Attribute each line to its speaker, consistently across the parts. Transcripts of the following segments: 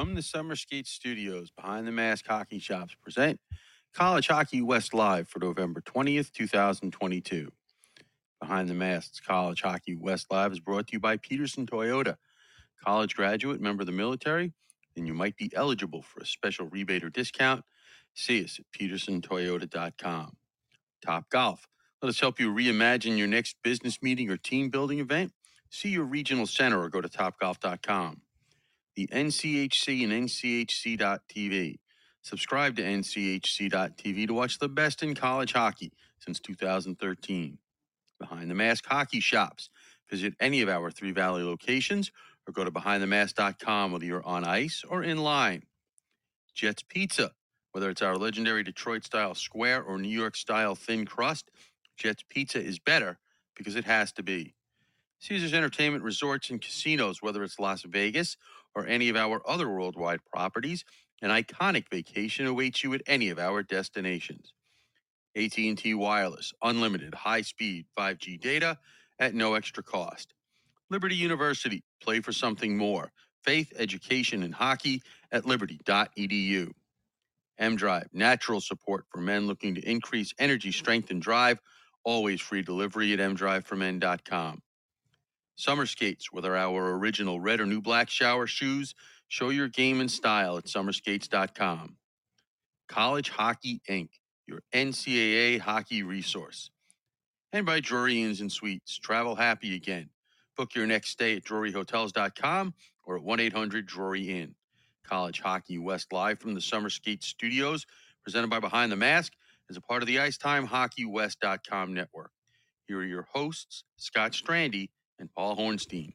Speaker 1: From the Summer Skate Studios behind the Mask Hockey Shops present College Hockey West Live for November 20th, 2022. Behind the Masks College Hockey West Live is brought to you by Peterson Toyota. College graduate, member of the military, and you might be eligible for a special rebate or discount. See us at petersontoyota.com. Top Golf. Let us help you reimagine your next business meeting or team building event. See your regional center or go to topgolf.com. The NCHC and NCHC.TV. Subscribe to NCHC.TV to watch the best in college hockey since 2013. Behind the Mask Hockey Shops. Visit any of our Three Valley locations or go to behindthemask.com whether you're on ice or in line. Jets Pizza. Whether it's our legendary Detroit style square or New York style thin crust, Jets Pizza is better because it has to be. Caesars Entertainment Resorts and Casinos, whether it's Las Vegas or any of our other worldwide properties, an iconic vacation awaits you at any of our destinations. AT&T Wireless, unlimited high-speed 5G data at no extra cost. Liberty University, play for something more. Faith, education, and hockey at liberty.edu. M Drive, natural support for men looking to increase energy, strength, and drive. Always free delivery at mdriveformen.com. Summer skates, whether our original red or new black shower shoes, show your game and style at summerskates.com. College Hockey Inc., your NCAA hockey resource. And by Drury Inns and Suites, travel happy again. Book your next stay at druryhotels.com or at 1 800 Drury Inn. College Hockey West live from the Summer Skate Studios, presented by Behind the Mask, as a part of the IcetimeHockeyWest.com network. Here are your hosts, Scott Strandy and Paul Hornstein.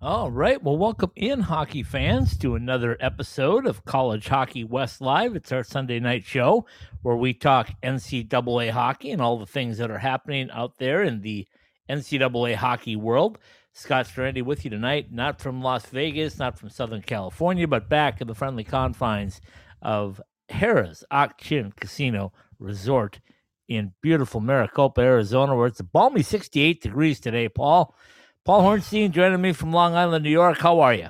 Speaker 2: All right. Well, welcome in, hockey fans, to another episode of College Hockey West Live. It's our Sunday night show where we talk NCAA hockey and all the things that are happening out there in the NCAA hockey world. Scott Strandy with you tonight, not from Las Vegas, not from Southern California, but back in the friendly confines of Harrah's Ak-Chin Casino Resort in beautiful Maricopa, Arizona, where it's a balmy 68 degrees today, Paul. Paul Hornstein joining me from Long Island, New York. How are you?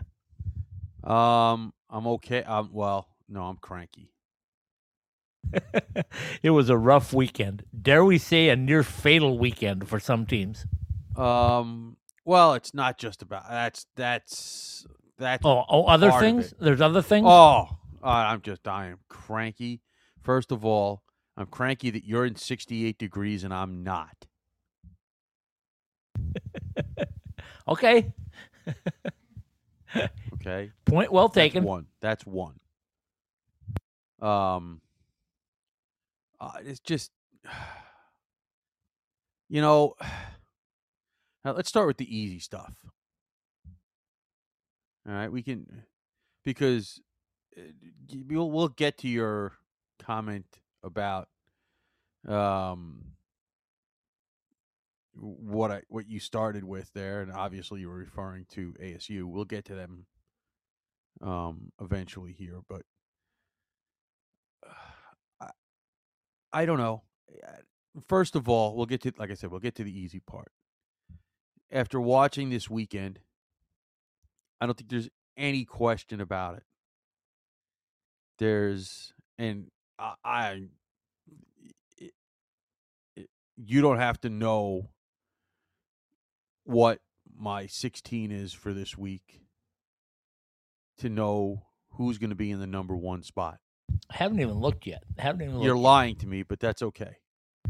Speaker 3: Um, I'm okay. Um, well, no, I'm cranky.
Speaker 2: it was a rough weekend. Dare we say a near fatal weekend for some teams?
Speaker 3: Um, well, it's not just about that's that's that's
Speaker 2: oh, oh other things. There's other things.
Speaker 3: Oh, uh, I'm just I am cranky. First of all, I'm cranky that you're in 68 degrees and I'm not.
Speaker 2: okay.
Speaker 3: Okay,
Speaker 2: Point well
Speaker 3: That's
Speaker 2: taken.
Speaker 3: one. That's one. Um, uh, it's just you know. Now let's start with the easy stuff. All right, we can because uh, we'll we'll get to your comment about um what I what you started with there, and obviously you were referring to ASU. We'll get to them um eventually here, but uh, I I don't know. First of all, we'll get to like I said, we'll get to the easy part. After watching this weekend, I don't think there's any question about it. There's and I, I it, it, you don't have to know what my 16 is for this week to know who's going to be in the number one spot.
Speaker 2: I haven't even looked yet. haven't even
Speaker 3: You're lying to me, but that's okay.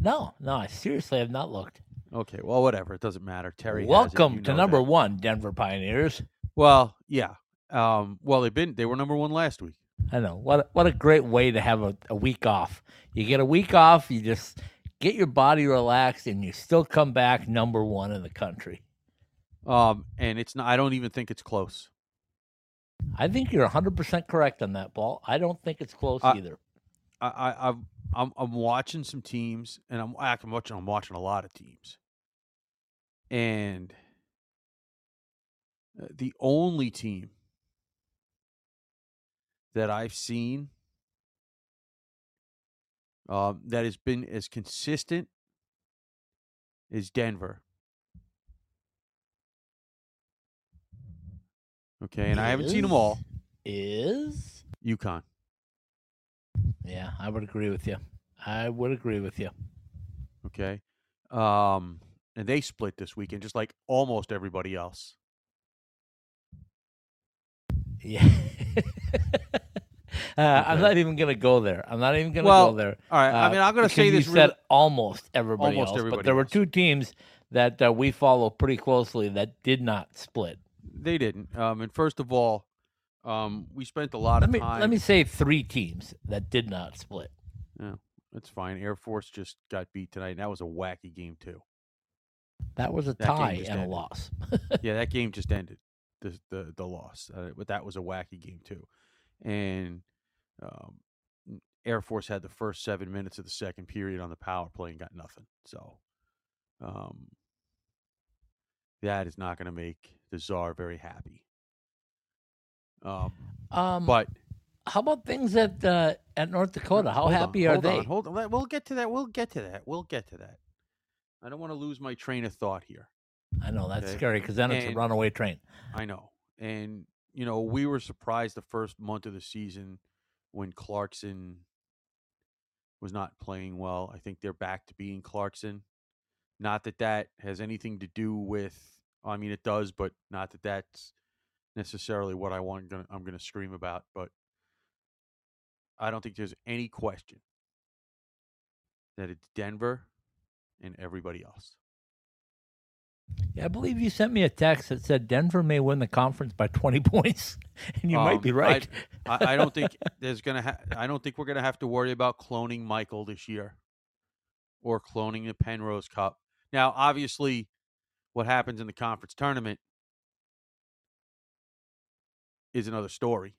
Speaker 2: no, no, I seriously have not looked.
Speaker 3: Okay, well, whatever. It doesn't matter. Terry.
Speaker 2: Welcome to number
Speaker 3: that.
Speaker 2: one, Denver Pioneers.
Speaker 3: Well, yeah. Um, well, they've been they were number one last week.
Speaker 2: I know what a, what a great way to have a, a week off. You get a week off, you just get your body relaxed, and you still come back number one in the country.
Speaker 3: Um, and it's not. I don't even think it's close.
Speaker 2: I think you're 100 percent correct on that, Paul. I don't think it's close
Speaker 3: Uh,
Speaker 2: either.
Speaker 3: I, I I'm I'm I'm watching some teams, and I'm I'm watching I'm watching a lot of teams, and uh, the only team that I've seen um, that has been as consistent is Denver. Okay, and I haven't seen them all.
Speaker 2: is
Speaker 3: UConn.
Speaker 2: Yeah, I would agree with you. I would agree with you.
Speaker 3: Okay. Um, and they split this weekend, just like almost everybody else.
Speaker 2: Yeah. uh, I'm not even gonna go there. I'm not even gonna
Speaker 3: Well,
Speaker 2: go there.
Speaker 3: All right. I
Speaker 2: uh,
Speaker 3: mean, I'm to
Speaker 2: because
Speaker 3: say
Speaker 2: you
Speaker 3: this.
Speaker 2: said
Speaker 3: really-
Speaker 2: almost everybody
Speaker 3: Almost
Speaker 2: else, but
Speaker 3: everybody
Speaker 2: there were two teams that uh, we follow pretty closely that did not split.
Speaker 3: they didn't. Um, and first of all, um, we spent a lot
Speaker 2: Let
Speaker 3: of
Speaker 2: me
Speaker 3: time.
Speaker 2: let me say three teams that did not split.
Speaker 3: Yeah, that's fine. Air Force just got beat tonight, and that was a wacky game too.
Speaker 2: That was a
Speaker 3: That
Speaker 2: tie and a loss.
Speaker 3: yeah, that game just ended. The the the loss, uh, but that was a wacky game too. And um, Air Force had the first seven minutes of the second period on the power play and got nothing. So, um, that is not going to make the czar very happy. Um,
Speaker 2: Um,
Speaker 3: but
Speaker 2: how about things at uh, at North Dakota? How
Speaker 3: hold on,
Speaker 2: happy are
Speaker 3: hold
Speaker 2: they?
Speaker 3: On, hold on, we'll get to that. We'll get to that. We'll get to that. I don't want to lose my train of thought here.
Speaker 2: I know that's
Speaker 3: Okay.
Speaker 2: scary because then it's a runaway train.
Speaker 3: I know. And, you know, we were surprised the first month of the season when Clarkson was not playing well. I think they're back to being Clarkson. Not that that has anything to do with, I mean, it does, but not that that's necessarily what I want. Gonna, I'm going to scream about. But I don't think there's any question that it's Denver and everybody else.
Speaker 2: Yeah, I believe you sent me a text that said Denver may win the conference by 20 points, and you might be
Speaker 3: Um,
Speaker 2: right.
Speaker 3: I, I don't think there's gonna. Ha- I don't think we're gonna have to worry about cloning Michael this year, or cloning the Penrose Cup. Now, obviously, what happens in the conference tournament is another story.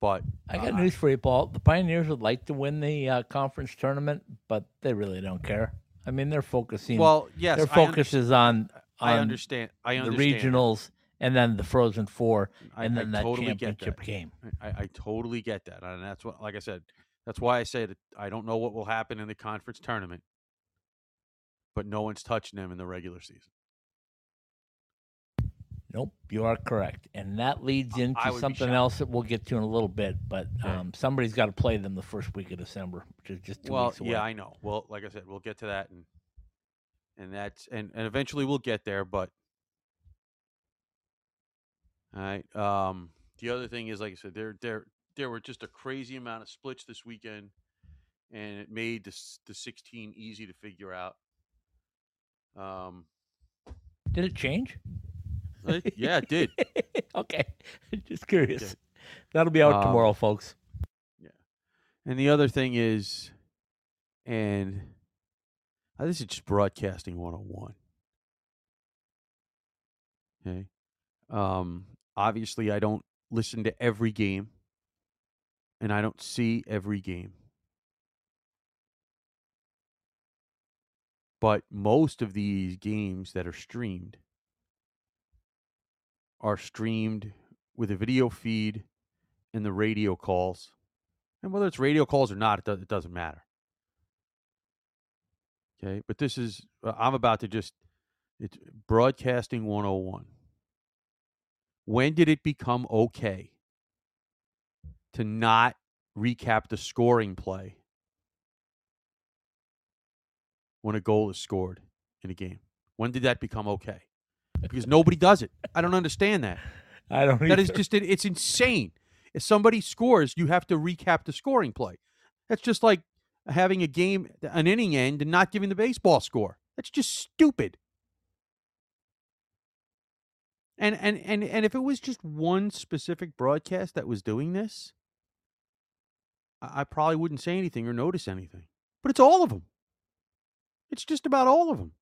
Speaker 3: But
Speaker 2: I got
Speaker 3: uh,
Speaker 2: news for you, Paul. The Pioneers would like to win the uh, conference tournament, but they really don't care. I mean, they're focusing.
Speaker 3: well, yes,
Speaker 2: their focus is on, on
Speaker 3: I understand. I
Speaker 2: the regionals and then the Frozen Four, and
Speaker 3: I
Speaker 2: then that
Speaker 3: totally
Speaker 2: championship
Speaker 3: that.
Speaker 2: game.
Speaker 3: I, I totally get that, and that's what, like I said, that's why I say that I don't know what will happen in the conference tournament, but no one's touching them in the regular season.
Speaker 2: Nope, you are correct, and that leads into
Speaker 3: I would be
Speaker 2: something else that we'll get to in a little bit. But um, somebody's got to play them the first week of December, which is just two
Speaker 3: well,
Speaker 2: weeks away.
Speaker 3: yeah, I know. Well, like I said, we'll get to that, and and that's and and eventually we'll get there. But all right. Um, the other thing is, like I said, there there there were just a crazy amount of splits this weekend, and it made the the sixteen easy to figure out. Um,
Speaker 2: Did it change?
Speaker 3: Yeah, it did.
Speaker 2: okay, just curious. That'll be out
Speaker 3: Um,
Speaker 2: tomorrow, folks.
Speaker 3: Yeah, and the other thing is, and uh, this is just broadcasting 101. Okay. Um, obviously, I don't listen to every game, and I don't see every game. But most of these games that are streamed are streamed with a video feed and the radio calls. And whether it's radio calls or not, it, does, it doesn't matter. Okay. But this is, uh, I'm about to just, it's broadcasting 101. When did it become okay to not recap the scoring play when a goal is scored in a game? When did that become okay? Because nobody does it. I don't understand that.
Speaker 2: I don't.
Speaker 3: That is
Speaker 2: either.
Speaker 3: just it's insane. If somebody scores, you have to recap the scoring play. That's just like having a game an inning end and not giving the baseball score. That's just stupid. And and and and if it was just one specific broadcast that was doing this, I I probably wouldn't say anything or notice anything. But it's all of them. It's just about all of them.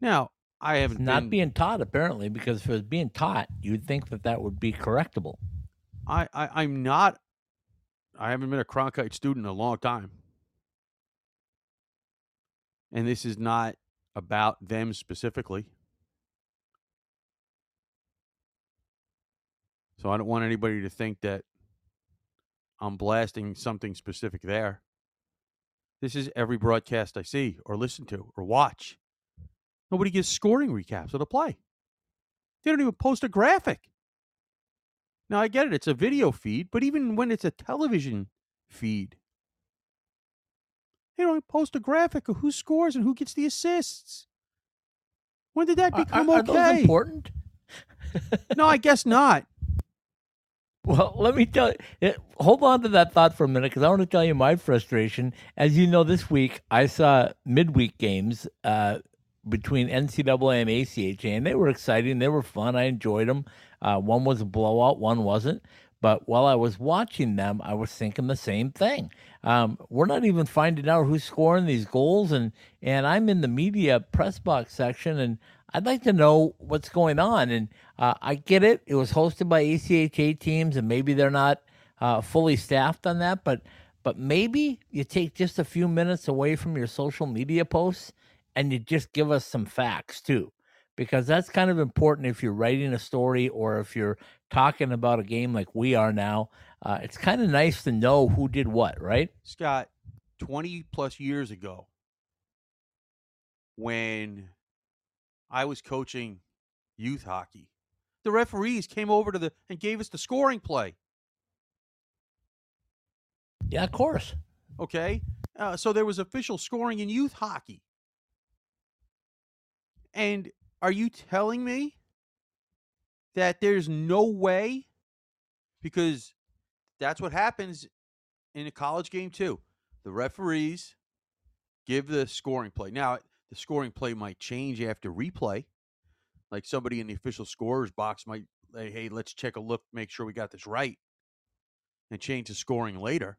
Speaker 3: Now, I haven't
Speaker 2: not
Speaker 3: been,
Speaker 2: being taught apparently because if it was being taught, you'd think that that would be correctable.
Speaker 3: I, I I'm not. I haven't been a Cronkite student in a long time, and this is not about them specifically. So I don't want anybody to think that I'm blasting something specific there. This is every broadcast I see or listen to or watch. Nobody gives scoring recaps of the play. They don't even post a graphic. Now I get it; it's a video feed, but even when it's a television feed, they don't post a graphic of who scores and who gets the assists. When did that become
Speaker 2: are, are
Speaker 3: okay?
Speaker 2: those important?
Speaker 3: no, I guess not.
Speaker 2: Well, let me tell you, hold on to that thought for a minute because I want to tell you my frustration. As you know, this week I saw midweek games uh, between NCAA and ACHA, and they were exciting. They were fun. I enjoyed them. Uh, one was a blowout, one wasn't. But while I was watching them, I was thinking the same thing. Um, we're not even finding out who's scoring these goals, and and I'm in the media press box section, and I'd like to know what's going on. And uh, I get it; it was hosted by ACHA teams, and maybe they're not uh, fully staffed on that. But but maybe you take just a few minutes away from your social media posts, and you just give us some facts too because that's kind of important if you're writing a story or if you're talking about a game like we are now. Uh, it's kind of nice to know who did what, right?
Speaker 3: Scott, 20 plus years ago, when I was coaching youth hockey, the referees came over to the and gave us the scoring play.
Speaker 2: Yeah, of course.
Speaker 3: Okay. Uh, so there was official scoring in youth hockey. And are you telling me that there's no way? Because that's what happens in a college game, too. The referees give the scoring play. Now, the scoring play might change after replay. Like somebody in the official scorer's box might say, hey, let's check a look, make sure we got this right, and change the scoring later.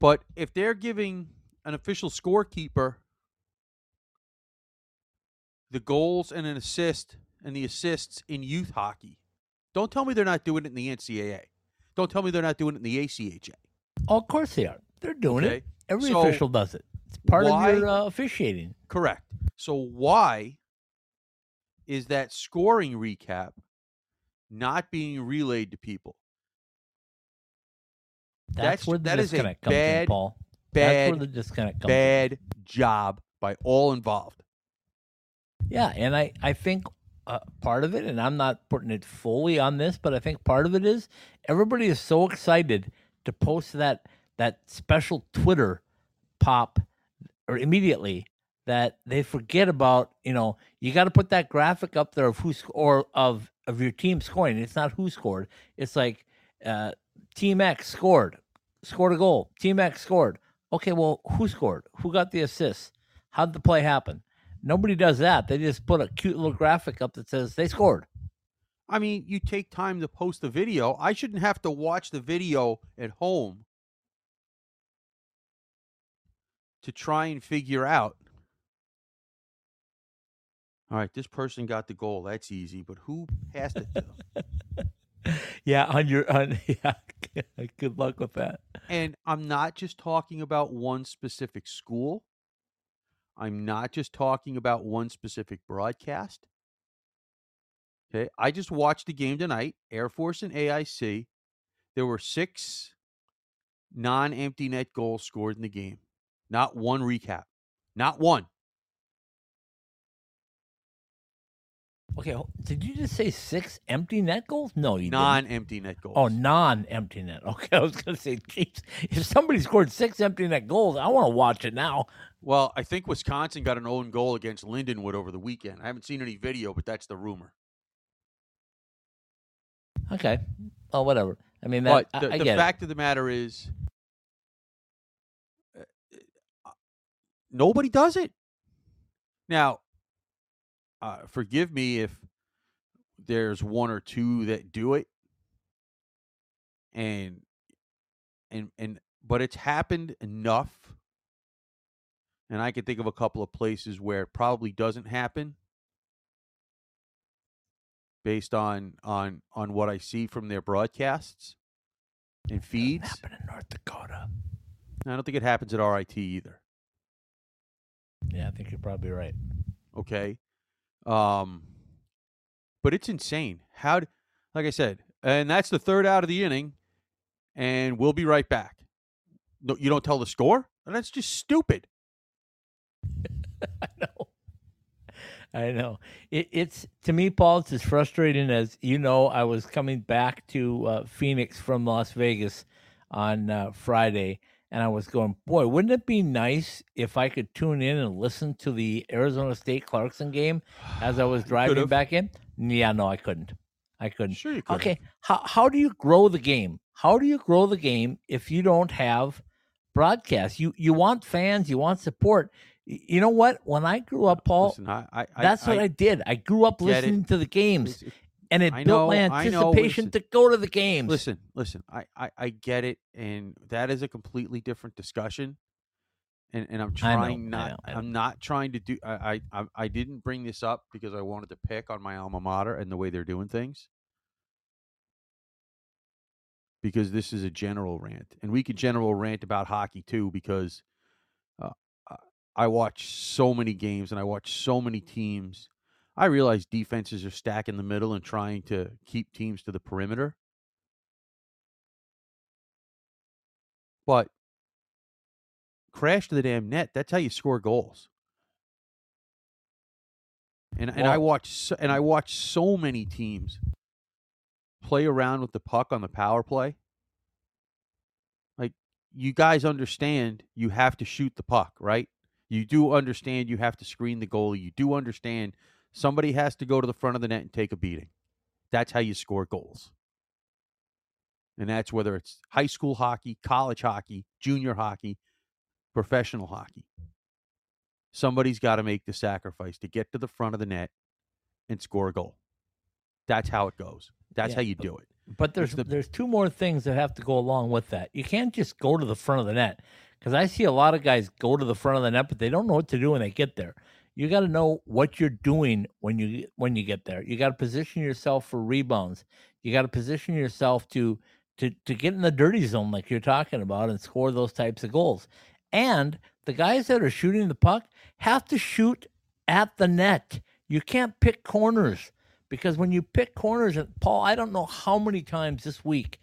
Speaker 3: But if they're giving an official scorekeeper the goals and an assist and the assists in youth hockey. Don't tell me they're not doing it in the NCAA. Don't tell me they're not doing it in the ACHA.
Speaker 2: Oh, of course they are. They're doing
Speaker 3: Okay.
Speaker 2: it. Every
Speaker 3: So,
Speaker 2: official does it. It's part
Speaker 3: why-
Speaker 2: of your uh, officiating.
Speaker 3: Correct. So why is that scoring recap not being relayed to people?
Speaker 2: That's,
Speaker 3: That's-
Speaker 2: where the
Speaker 3: that is a
Speaker 2: disconnect comes in,
Speaker 3: bad,
Speaker 2: Paul. That's where the disconnect comes in.
Speaker 3: bad job by all involved.
Speaker 2: Yeah, and I I think uh, part of it, and I'm not putting it fully on this, but I think part of it is everybody is so excited to post that that special Twitter pop or immediately that they forget about you know you got to put that graphic up there of who sc- or of of your team scoring. It's not who scored. It's like uh, Team X scored, scored a goal. Team X scored. Okay, well, who scored? Who got the assist? How did the play happen? Nobody does that. They just put a cute little graphic up that says they scored.
Speaker 3: I mean, you take time to post the video. I shouldn't have to watch the video at home to try and figure out. All right, this person got the goal. That's easy, but who passed it to them?
Speaker 2: Yeah, on your on yeah. Good luck with that.
Speaker 3: And I'm not just talking about one specific school. I'm not just talking about one specific broadcast. Okay. I just watched the game tonight, Air Force and AIC. There were six non empty net goals scored in the game. Not one recap. Not one.
Speaker 2: Okay, did you just say six empty net goals? No, you didn't.
Speaker 3: Non empty net goals.
Speaker 2: Oh, non-empty net. Okay, I was going to say, jeez, if somebody scored six empty net goals, I want to watch it now.
Speaker 3: Well, I think Wisconsin got an own goal against Lindenwood over the weekend. I haven't seen any video, but that's the rumor.
Speaker 2: Okay, oh whatever. I mean, that,
Speaker 3: But the,
Speaker 2: I, I
Speaker 3: the
Speaker 2: get it.
Speaker 3: fact of the matter is, uh, uh, nobody does it. Now, uh, forgive me if there's one or two that do it, and and and but it's happened enough, and I can think of a couple of places where it probably doesn't happen based on on on what I see from their broadcasts and feeds.
Speaker 2: happen in North Dakota.
Speaker 3: I don't think it happens at RIT either.
Speaker 2: Yeah, I think you're probably right.
Speaker 3: Okay. Um but it's insane. How like I said, and that's the third out of the inning and we'll be right back. No, you don't tell the score? And that's just stupid.
Speaker 2: I know. I know. It, it's to me, Paul. It's as frustrating as you know. I was coming back to uh, Phoenix from Las Vegas on uh, Friday, and I was going, boy, wouldn't it be nice if I could tune in and listen to the Arizona State Clarkson game as I was driving back in? Yeah, no, I couldn't. I couldn't.
Speaker 3: Sure, you could.
Speaker 2: Okay, how how do you grow the game? How do you grow the game if you don't have broadcast? You you want fans, you want support. You know what? When I grew up, uh, Paul,
Speaker 3: Listen, I, I,
Speaker 2: that's what I, did. I grew up
Speaker 3: get it.
Speaker 2: listening to the games, and it
Speaker 3: I
Speaker 2: built my
Speaker 3: know- know,
Speaker 2: anticipation
Speaker 3: listen.
Speaker 2: to go to the games.
Speaker 3: Listen, listen. I, I, I get it, and that is a completely different discussion. And and I'm
Speaker 2: know,
Speaker 3: trying
Speaker 2: I
Speaker 3: not.
Speaker 2: know, I know.
Speaker 3: I'm not trying to do. I, I I didn't bring this up because I wanted to pick on my alma mater and the way they're doing things. Because this is a general rant, and we could general rant about hockey too. Because uh, I watch so many games and I watch so many teams. I realize defenses are stacking the middle and trying to keep teams to the perimeter. But crash to the damn net, that's how you score goals. And and I watch so, and I watch so many teams play around with the puck on the power play. Like you guys understand you have to shoot the puck, right? You do understand you have to screen the goalie. You do understand somebody has to go to the front of the net and take a beating. That's how you score goals. And that's whether it's high school hockey, college hockey, junior hockey, professional hockey. Somebody's got to make the sacrifice to get to the front of the net and score a goal. That's how it goes. That's
Speaker 2: Yeah,
Speaker 3: how you
Speaker 2: but-
Speaker 3: do it.
Speaker 2: But there's
Speaker 3: the-
Speaker 2: there's two more things that have to go along with that. You can't just go to the front of the net because I see a lot of guys go to the front of the net, but they don't know what to do when they get there. You got to know what you're doing when you when you get there. You got to position yourself for rebounds. You got to position yourself to to to get in the dirty zone like you're talking about and score those types of goals. And the guys that are shooting the puck have to shoot at the net. You can't pick corners because when you pick corners, and Paul, I don't know how many times this week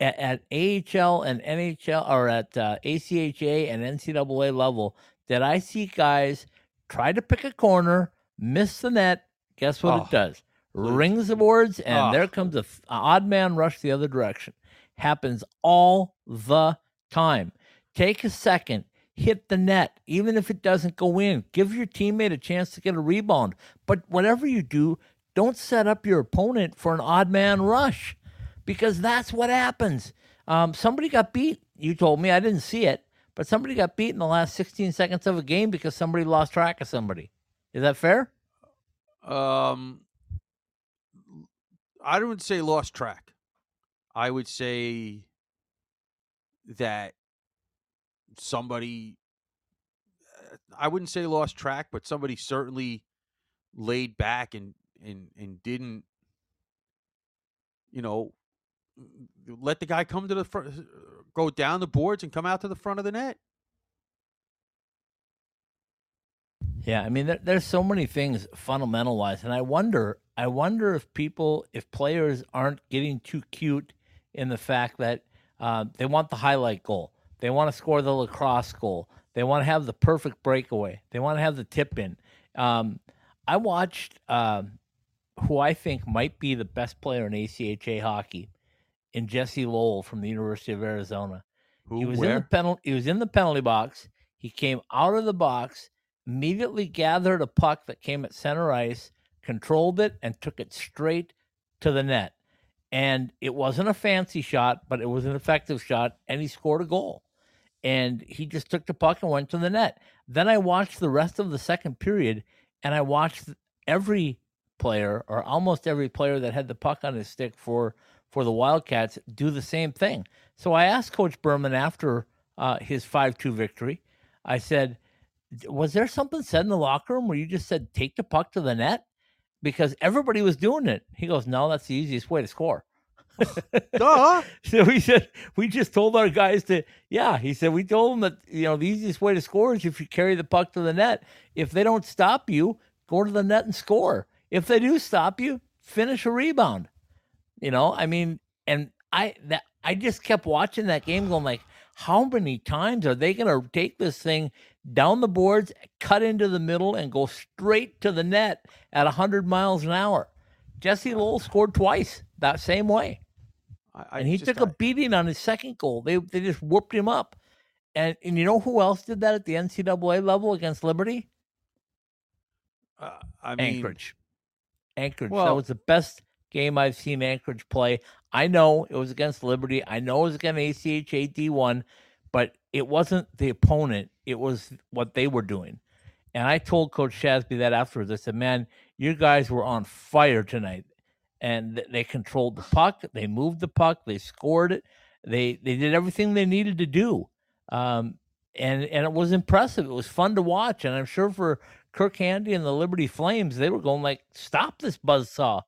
Speaker 2: at, at AHL and NHL or at uh, ACHA and NCAA level that I see guys try to pick a corner, miss the net. Guess what
Speaker 3: Oh,
Speaker 2: it does?
Speaker 3: please.
Speaker 2: Rings the boards, and
Speaker 3: Oh.
Speaker 2: there comes a odd man rush the other direction. Happens all the time. Take a second, hit the net, even if it doesn't go in. Give your teammate a chance to get a rebound. But whatever you do, don't set up your opponent for an odd man rush because that's what happens. Um, somebody got beat. You told me I didn't see it, but somebody got beat in the last 16 seconds of a game because somebody lost track of somebody. Is that fair?
Speaker 3: Um, I would say lost track. I would say that somebody. uh, I wouldn't say lost track, but somebody certainly laid back and and and didn't. You know, let the guy come to the front, go down the boards and come out to the front of the net.
Speaker 2: Yeah, I mean, there, there's so many things fundamental wise, and I wonder, I wonder if people, if players aren't getting too cute in the fact that uh, they want the highlight goal, they want to score the lacrosse goal, they want to have the perfect breakaway, they want to have the tip in. Um, I watched um, who I think might be the best player in ACHA hockey, in Jesse Lowell from the University of Arizona.
Speaker 3: Who
Speaker 2: He was in the penalty. He was in the penalty box. He came out of the box, immediately gathered a puck that came at center ice, controlled it, and took it straight to the net. And it wasn't a fancy shot, but it was an effective shot, and he scored a goal. And he just took the puck and went to the net. Then I watched the rest of the second period, and I watched every player or almost every player that had the puck on his stick for for the Wildcats do the same thing. So I asked Coach Berman after uh, his five two victory. I said, "Was there something said in the locker room where you just said take the puck to the net?" Because everybody was doing it. He goes, "No, that's the easiest way to score."
Speaker 3: Duh.
Speaker 2: So he said, we just told our guys to, yeah, he said, we told them that, you know, the easiest way to score is if you carry the puck to the net. If they don't stop you, go to the net and score. If they do stop you, finish a rebound. You know, I mean, and I, that, I just kept watching that game going like, how many times are they going to take this thing down the boards, cut into the middle, and go straight to the net at 100 miles an hour? Jesse Lowell scored twice that same way.
Speaker 3: I, I
Speaker 2: and he took a beating on his second goal. They they just whooped him up. And and you know who else did that at the NCAA level against Liberty?
Speaker 3: uh, I mean,
Speaker 2: Anchorage. Anchorage. that
Speaker 3: well-
Speaker 2: was the best game I've seen Anchorage play. I know it was against Liberty. I know it was against ACHA D1, but it wasn't the opponent. It was what they were doing. And I told Coach Shasby that afterwards. I said, man, you guys were on fire tonight. And they controlled the puck. They moved the puck. They scored it. They they did everything they needed to do. Um, and and it was impressive. It was fun to watch. And I'm sure for Kirk Handy and the Liberty Flames, they were going like, "Stop this buzzsaw!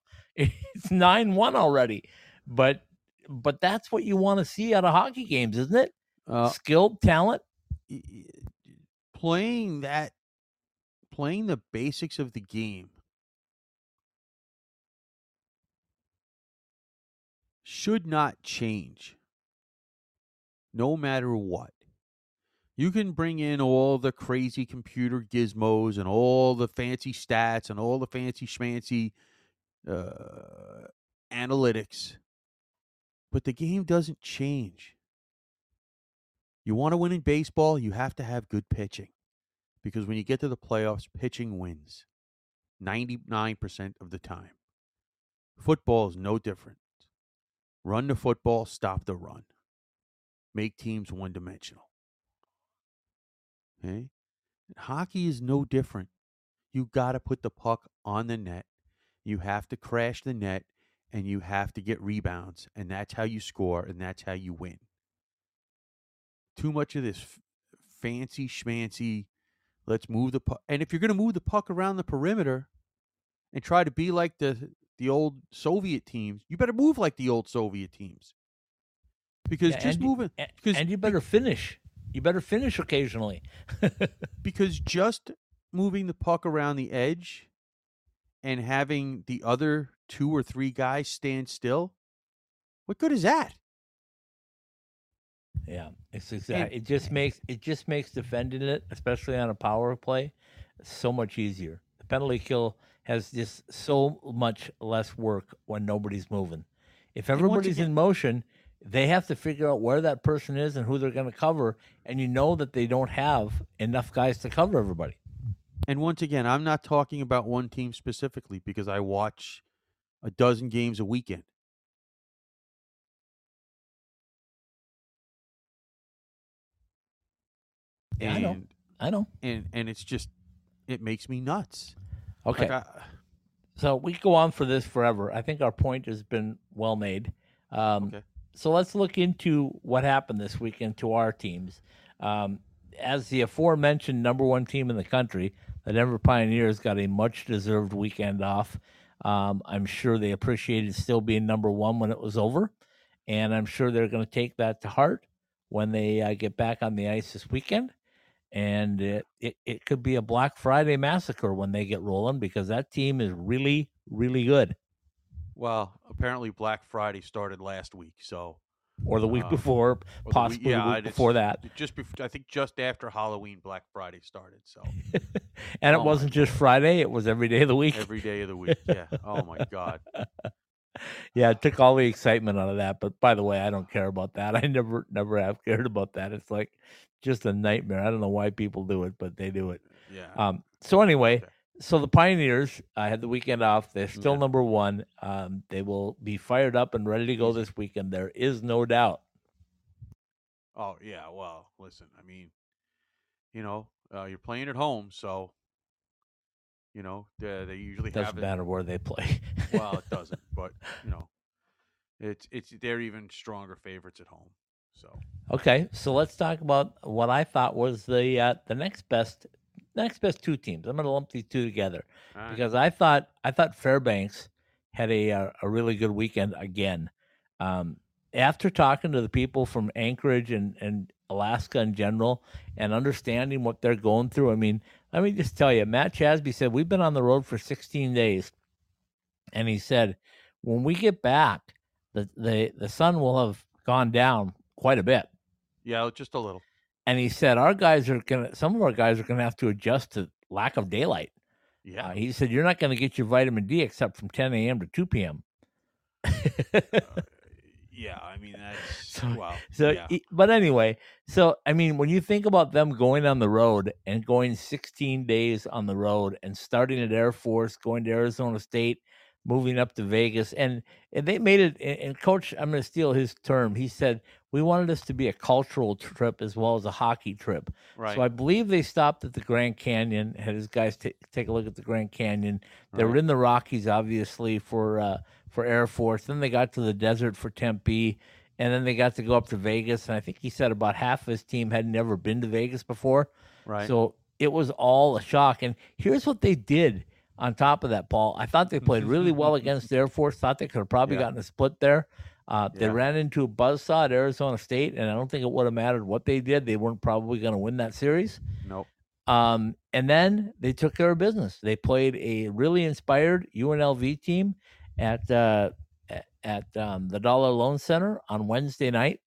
Speaker 2: It's nine one already." But but that's what you want to see out of hockey games, isn't it?
Speaker 3: uh,
Speaker 2: Skilled talent.
Speaker 3: playing that, playing the basics of the game should not change no matter what. You can bring in all the crazy computer gizmos and all the fancy stats and all the fancy schmancy uh, analytics, but the game doesn't change. You want to win in baseball, you have to have good pitching. Because when you get to the playoffs, pitching wins 99% of the time. Football is no different. Run the football, stop the run. Make teams one dimensional. Okay? Hockey is no different. You got to put the puck on the net. You have to crash the net and you have to get rebounds. And that's how you score and that's how you win too much of this f- fancy schmancy. Let's move the puck. And if you're going to move the puck around the perimeter and try to be like the the old Soviet teams, you better move like the old Soviet teams. Because
Speaker 2: Yeah,
Speaker 3: just
Speaker 2: and
Speaker 3: moving, because
Speaker 2: and you better finish. You better finish occasionally.
Speaker 3: because just moving the puck around the edge and having the other two or three guys stand still, what good is that?
Speaker 2: Yeah, it's exact. Uh, it just makes it just makes defending it, especially on a power play, so much easier. The penalty kill has just so much less work when nobody's moving. If everybody's
Speaker 3: again-
Speaker 2: in motion, they have to figure out where that person is and who they're going to cover, and you know that they don't have enough guys to cover everybody.
Speaker 3: And once again, I'm not talking about one team specifically because I watch a dozen games a weekend.
Speaker 2: Yeah, I know.
Speaker 3: and,
Speaker 2: I know.
Speaker 3: and and it's just it makes me nuts.
Speaker 2: Okay.
Speaker 3: Like I,
Speaker 2: So we go on for this forever. I think our point has been well made. Um,
Speaker 3: Okay.
Speaker 2: So let's look into what happened this weekend to our teams. Um, as the aforementioned number one team in the country, the Denver Pioneers got a much deserved weekend off. Um, I'm sure they appreciated still being number one when it was over. And I'm sure they're going to take that to heart when they uh, get back on the ice this weekend. And it, it, it could be a Black Friday massacre when they get rolling because that team is really, really good.
Speaker 3: well, apparently Black Friday started last week, so
Speaker 2: Or the week
Speaker 3: Uh,
Speaker 2: before,
Speaker 3: or the week-
Speaker 2: possibly
Speaker 3: yeah,
Speaker 2: week before that.
Speaker 3: just before I think just after Halloween, Black Friday started. So
Speaker 2: and
Speaker 3: Oh
Speaker 2: it wasn't just Friday; it was every day of the week.
Speaker 3: every day of the week. Yeah. Oh my God.
Speaker 2: yeah, it took all the excitement out of that. But by the way, I don't care about that. I never, never have cared about that. It's like just a nightmare. I don't know why people do it, but they do it.
Speaker 3: Yeah.
Speaker 2: Um, so anyway,
Speaker 3: Okay.
Speaker 2: So the Pioneers uh, had the weekend off. They're still
Speaker 3: Okay.
Speaker 2: number one. Um, they will be fired up and ready to go this weekend. There is no doubt.
Speaker 3: Oh yeah, well, listen, I mean, you know, uh, you're playing at home, so you know they, they usually
Speaker 2: Doesn't
Speaker 3: have it.
Speaker 2: matter where they play.
Speaker 3: Well, it doesn't, but you know, it's it's they're even stronger favorites at home. So
Speaker 2: Okay, so let's talk about what I thought was the uh, the next best next best two teams. I'm going to lump these two together
Speaker 3: right.
Speaker 2: because I thought I thought Fairbanks had a uh, a really good weekend again. Um, after talking to the people from Anchorage and and Alaska in general and understanding what they're going through, I mean, let me just tell you, Matt Shasby said we've been on the road for 16 days, and he said when we get back, the the the sun will have gone down quite a bit
Speaker 3: Yeah, just a little.
Speaker 2: And he said our guys are gonna, some of our guys are gonna have to adjust to lack of daylight.
Speaker 3: Yeah.
Speaker 2: Uh, he said you're not going to get your vitamin D except from 10 a.m. to 2 p.m.
Speaker 3: yeah, I mean that's
Speaker 2: So-
Speaker 3: wow.
Speaker 2: So,
Speaker 3: yeah.
Speaker 2: but anyway, so I mean, when you think about them going on the road and going 16 days on the road and starting at Air Force, going to Arizona State, moving up to Vegas, and, and they made it. And Coach, I'm going to steal his term. He said we wanted this to be a cultural trip as well as a hockey trip.
Speaker 3: right.
Speaker 2: So I believe they stopped at the Grand Canyon. Had his guys ta take a look at the Grand Canyon. They were in the Rockies, obviously for uh, for Air Force. Then they got to the desert for Tempe, and then they got to go up to Vegas. And I think he said about half of his team had never been to Vegas before.
Speaker 3: right.
Speaker 2: So it was all a shock. And here's what they did on top of that, Paul. I thought they played really well against Air Force. Thought they could have probably
Speaker 3: Yeah.
Speaker 2: gotten a split there. Uh, They
Speaker 3: Yeah.
Speaker 2: ran into a buzzsaw at Arizona State, and I don't think it would have mattered what they did. They weren't probably going to win that series.
Speaker 3: nope.
Speaker 2: Um, and then they took care of business. They played a really inspired UNLV team at uh, at um, the Dollar Loan Center on Wednesday night,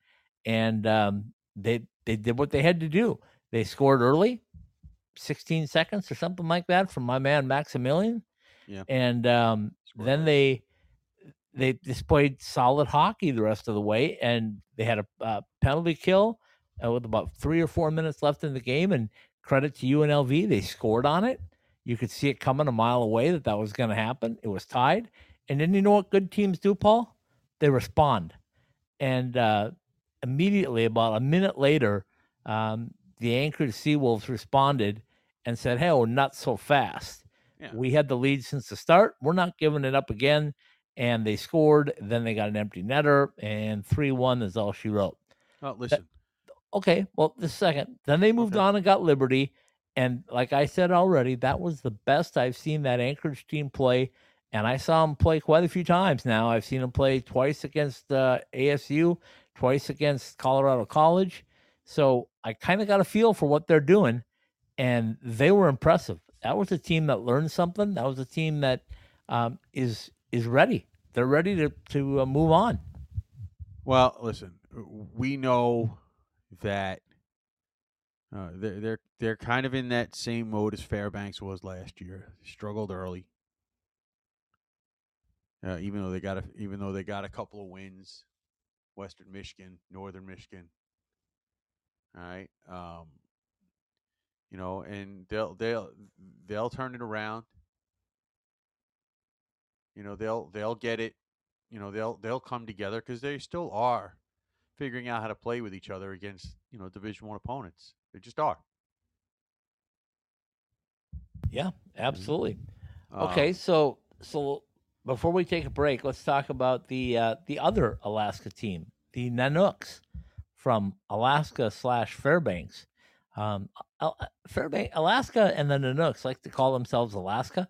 Speaker 2: and um, they they did what they had to do. They scored early, 16 seconds or something like that from my man Maximilian.
Speaker 3: Yeah.
Speaker 2: and um, then they they displayed solid hockey the rest of the way, and they had a uh, penalty kill uh, with about three or four minutes left in the game. And credit to UNLV, they scored on it. You could see it coming a mile away that that was going to happen. It was tied, and then you know what good teams do, Paul? They respond, and uh, immediately, about a minute later, um, the Anchorage Seawolves responded and said, "Hey, oh, not so fast."
Speaker 3: Yeah.
Speaker 2: We had the lead since the start. We're not giving it up again. And they scored. Then they got an empty netter, and 3 1 is all she wrote.
Speaker 3: Well, listen.
Speaker 2: Okay, well, the second. Then they moved
Speaker 3: Okay.
Speaker 2: on and got Liberty. And like I said already, that was the best I've seen that Anchorage team play. And I saw them play quite a few times now. I've seen them play twice against uh, ASU, twice against Colorado College. So I kind of got a feel for what they're doing. And they were impressive. That was a team that learned something. That was a team that um, is is ready. They're ready to to uh, move on.
Speaker 3: Well, listen. We know that uh, they're they're they're kind of in that same mode as Fairbanks was last year. Struggled early, uh, even though they got a even though they got a couple of wins, Western Michigan, Northern Michigan. All right, um, you know, and they'll they'll they'll turn it around. You know, they'll they'll get it. You know, they'll they'll come together because they still are figuring out how to play with each other against you know Division One opponents. They just are.
Speaker 2: Yeah, absolutely.
Speaker 3: Uh,
Speaker 2: Okay, so so before we take a break, let's talk about the uh, the other Alaska team, the Nanooks from Alaska slash Fairbanks. Um, uh, Fairbanks, Alaska, and the Nanooks like to call themselves Alaska,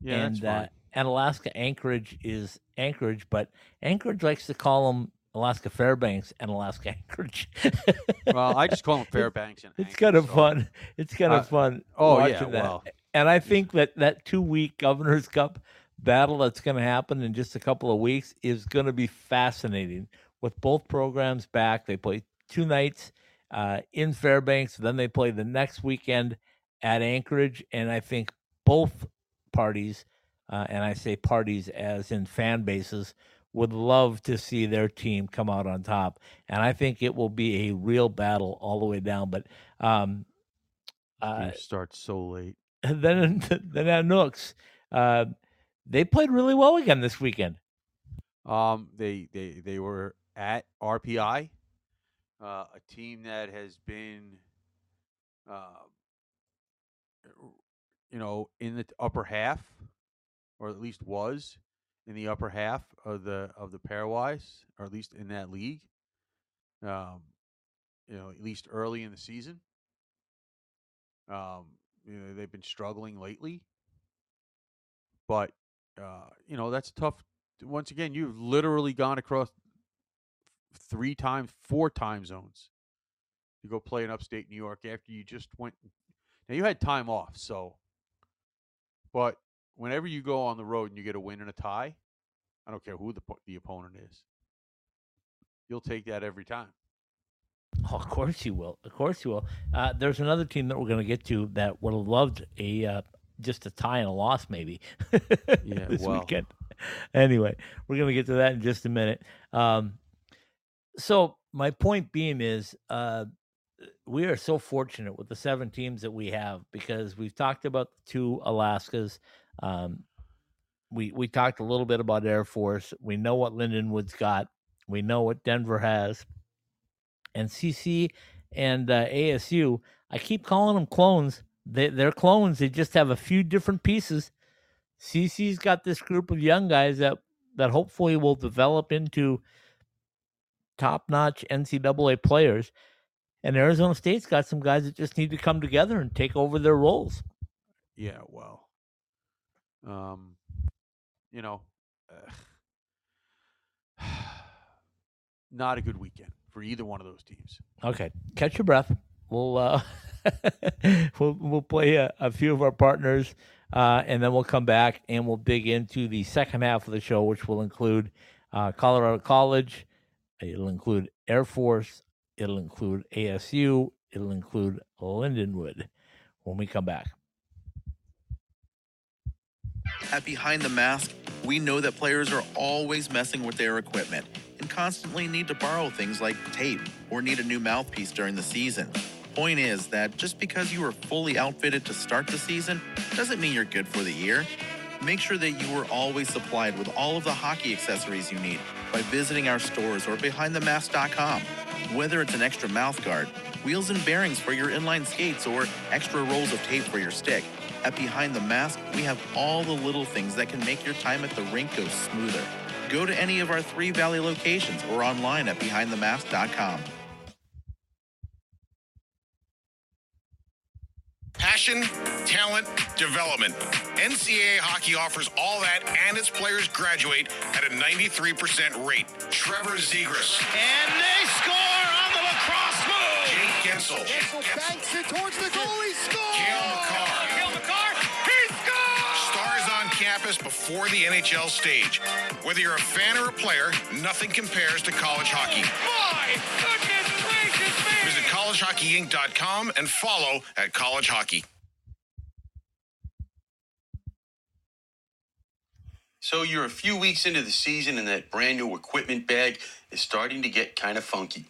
Speaker 3: Yeah,
Speaker 2: and uh, and Alaska Anchorage is Anchorage, but Anchorage likes to call them Alaska Fairbanks and Alaska Anchorage.
Speaker 3: well, I just call them Fairbanks and.
Speaker 2: it's kind of
Speaker 3: so-
Speaker 2: fun. It's kind of
Speaker 3: Uh,
Speaker 2: fun.
Speaker 3: Oh yeah,
Speaker 2: that.
Speaker 3: well,
Speaker 2: And I think that that two week Governor's Cup battle that's going to happen in just a couple of weeks is going to be fascinating with both programs back. They play two nights uh, in Fairbanks, then they play the next weekend at Anchorage. And I think both parties, uh, and I say parties as in fan bases, would love to see their team come out on top. And I think it will be a real battle all the way down. But um, uh,
Speaker 3: starts so late.
Speaker 2: then then Nanooks, uh, they played really well again this weekend.
Speaker 3: Um, they they they were at RPI, uh, a team that has been, uh, you know, in the upper half, or at least was in the upper half of the of the pairwise, or at least in that league. Um, you know, at least early in the season. Um, you know, they've been struggling lately, but uh, you know that's tough once again, you've literally gone across three times, four time zones to go play in upstate New York after you just went. Now you had time off, so. But whenever you go on the road and you get a win and a tie, I don't care who the the opponent is. You'll take that every time.
Speaker 2: Oh, of course you will. Of course you will. Uh, there's another team that we're going to get to that would have loved a uh, just a tie and a loss, maybe.
Speaker 3: Yeah,
Speaker 2: this
Speaker 3: well.
Speaker 2: weekend. Anyway, we're going to get to that in just a minute. Um, so my point being is, uh, we are so fortunate with the seven teams that we have because we've talked about the two Alaskas. Um, we we talked a little bit about Air Force. We know what Lindenwood's got. We know what Denver has, and CC and uh, ASU. I keep calling them clones. They, they're clones. They just have a few different pieces. CC's got this group of young guys that that hopefully will develop into top-notch NCAA players. And Arizona State's got some guys that just need to come together and take over their roles.
Speaker 3: Yeah, well, um, you know, uh, not a good weekend for either one of those teams.
Speaker 2: Okay, catch your breath. We'll uh, we'll we'll play a, a few of our partners, uh, and then we'll come back and we'll dig into the second half of the show, which will include uh, Colorado College. It'll include Air Force. It'll include ASU. It'll include Lindenwood. When we come back.
Speaker 4: At Behind the Mask, we know that players are always messing with their equipment and constantly need to borrow things like tape or need a new mouthpiece during the season. Point is that just because you are fully outfitted to start the season doesn't mean you're good for the year. Make sure that you are always supplied with all of the hockey accessories you need by visiting our stores or behindthemask.com. Whether it's an extra mouth guard, wheels and bearings for your inline skates, or extra rolls of tape for your stick, at Behind the Mask, we have all the little things that can make your time at the rink go smoother. Go to any of our three Valley locations or online at behindthemask.com.
Speaker 5: Passion, talent, development. NCAA hockey offers all that, and its players graduate at a 93% rate. Trevor Zegras,
Speaker 6: And they score on the lacrosse move.
Speaker 5: Jake Guentzel, Guentzel
Speaker 6: banks it towards the goalie. Score.
Speaker 5: Cale Makar.
Speaker 6: Cale Makar. He scores.
Speaker 5: Stars on campus before the NHL stage. Whether you're a fan or a player, nothing compares to college hockey.
Speaker 6: My goodness gracious me.
Speaker 5: Visit collegehockeyinc.com and follow at College Hockey.
Speaker 1: So you're a few weeks into the season and that brand new equipment bag is starting to get kind of funky.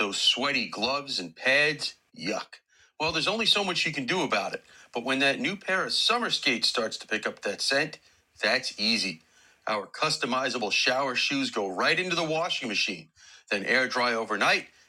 Speaker 1: Those sweaty gloves and pads, yuck. Well, there's only so much you can do about it. But when that new pair of summer skates starts to pick up that scent, that's easy. Our customizable shower shoes go right into the washing machine, then air dry overnight,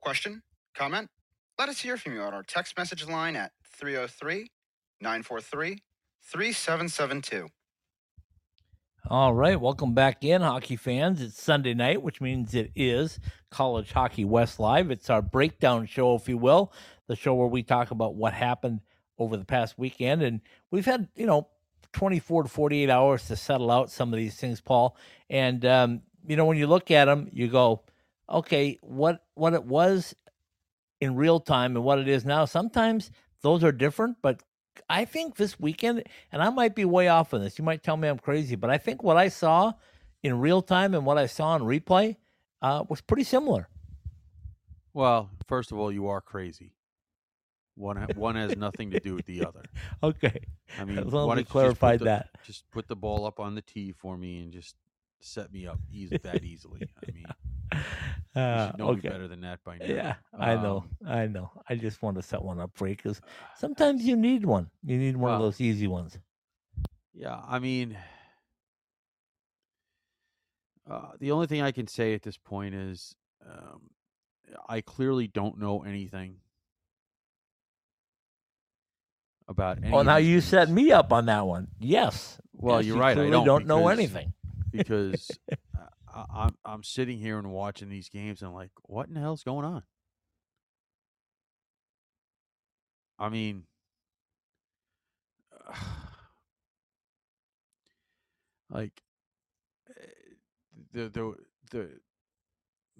Speaker 7: Question? Comment? Let us hear from you on our text message line at 303 943 3772.
Speaker 2: All right, welcome back in, hockey fans. It's Sunday night, which means it is College Hockey West Live. It's our breakdown show, if you will, the show where we talk about what happened over the past weekend. And we've had, you know, 24 to 48 hours to settle out some of these things, Paul. And, um, you know, when you look at them, you go, okay, what, what it was in real time and what it is now, sometimes those are different, but I think this weekend, and I might be way off on this. You might tell me I'm crazy, but I think what I saw in real time and what I saw in replay uh, was pretty similar.
Speaker 3: Well, first of all, you are crazy. One one has nothing to do with the other.
Speaker 2: Okay,
Speaker 3: I mean,
Speaker 2: as long as
Speaker 3: you
Speaker 2: clarified that.
Speaker 3: Just put the ball up on the tee for me and just set me up easy that easily. I mean, You
Speaker 2: Uh,
Speaker 3: should know me better than that by now.
Speaker 2: Yeah, I know.
Speaker 3: Um,
Speaker 2: I know. I just want to set one up for you because sometimes you need one. You need one of those easy ones.
Speaker 3: Yeah, I mean, uh, the only thing I can say at this point is um, I clearly don't know anything about any.
Speaker 2: Oh, now you set me up on that one. Yes.
Speaker 3: Well,
Speaker 2: Yes,
Speaker 3: you're
Speaker 2: you
Speaker 3: right. I
Speaker 2: clearly
Speaker 3: don't,
Speaker 2: know anything.
Speaker 3: Because I, I'm I'm sitting here and watching these games and I'm like, what in the hell's going on? I mean, like the the the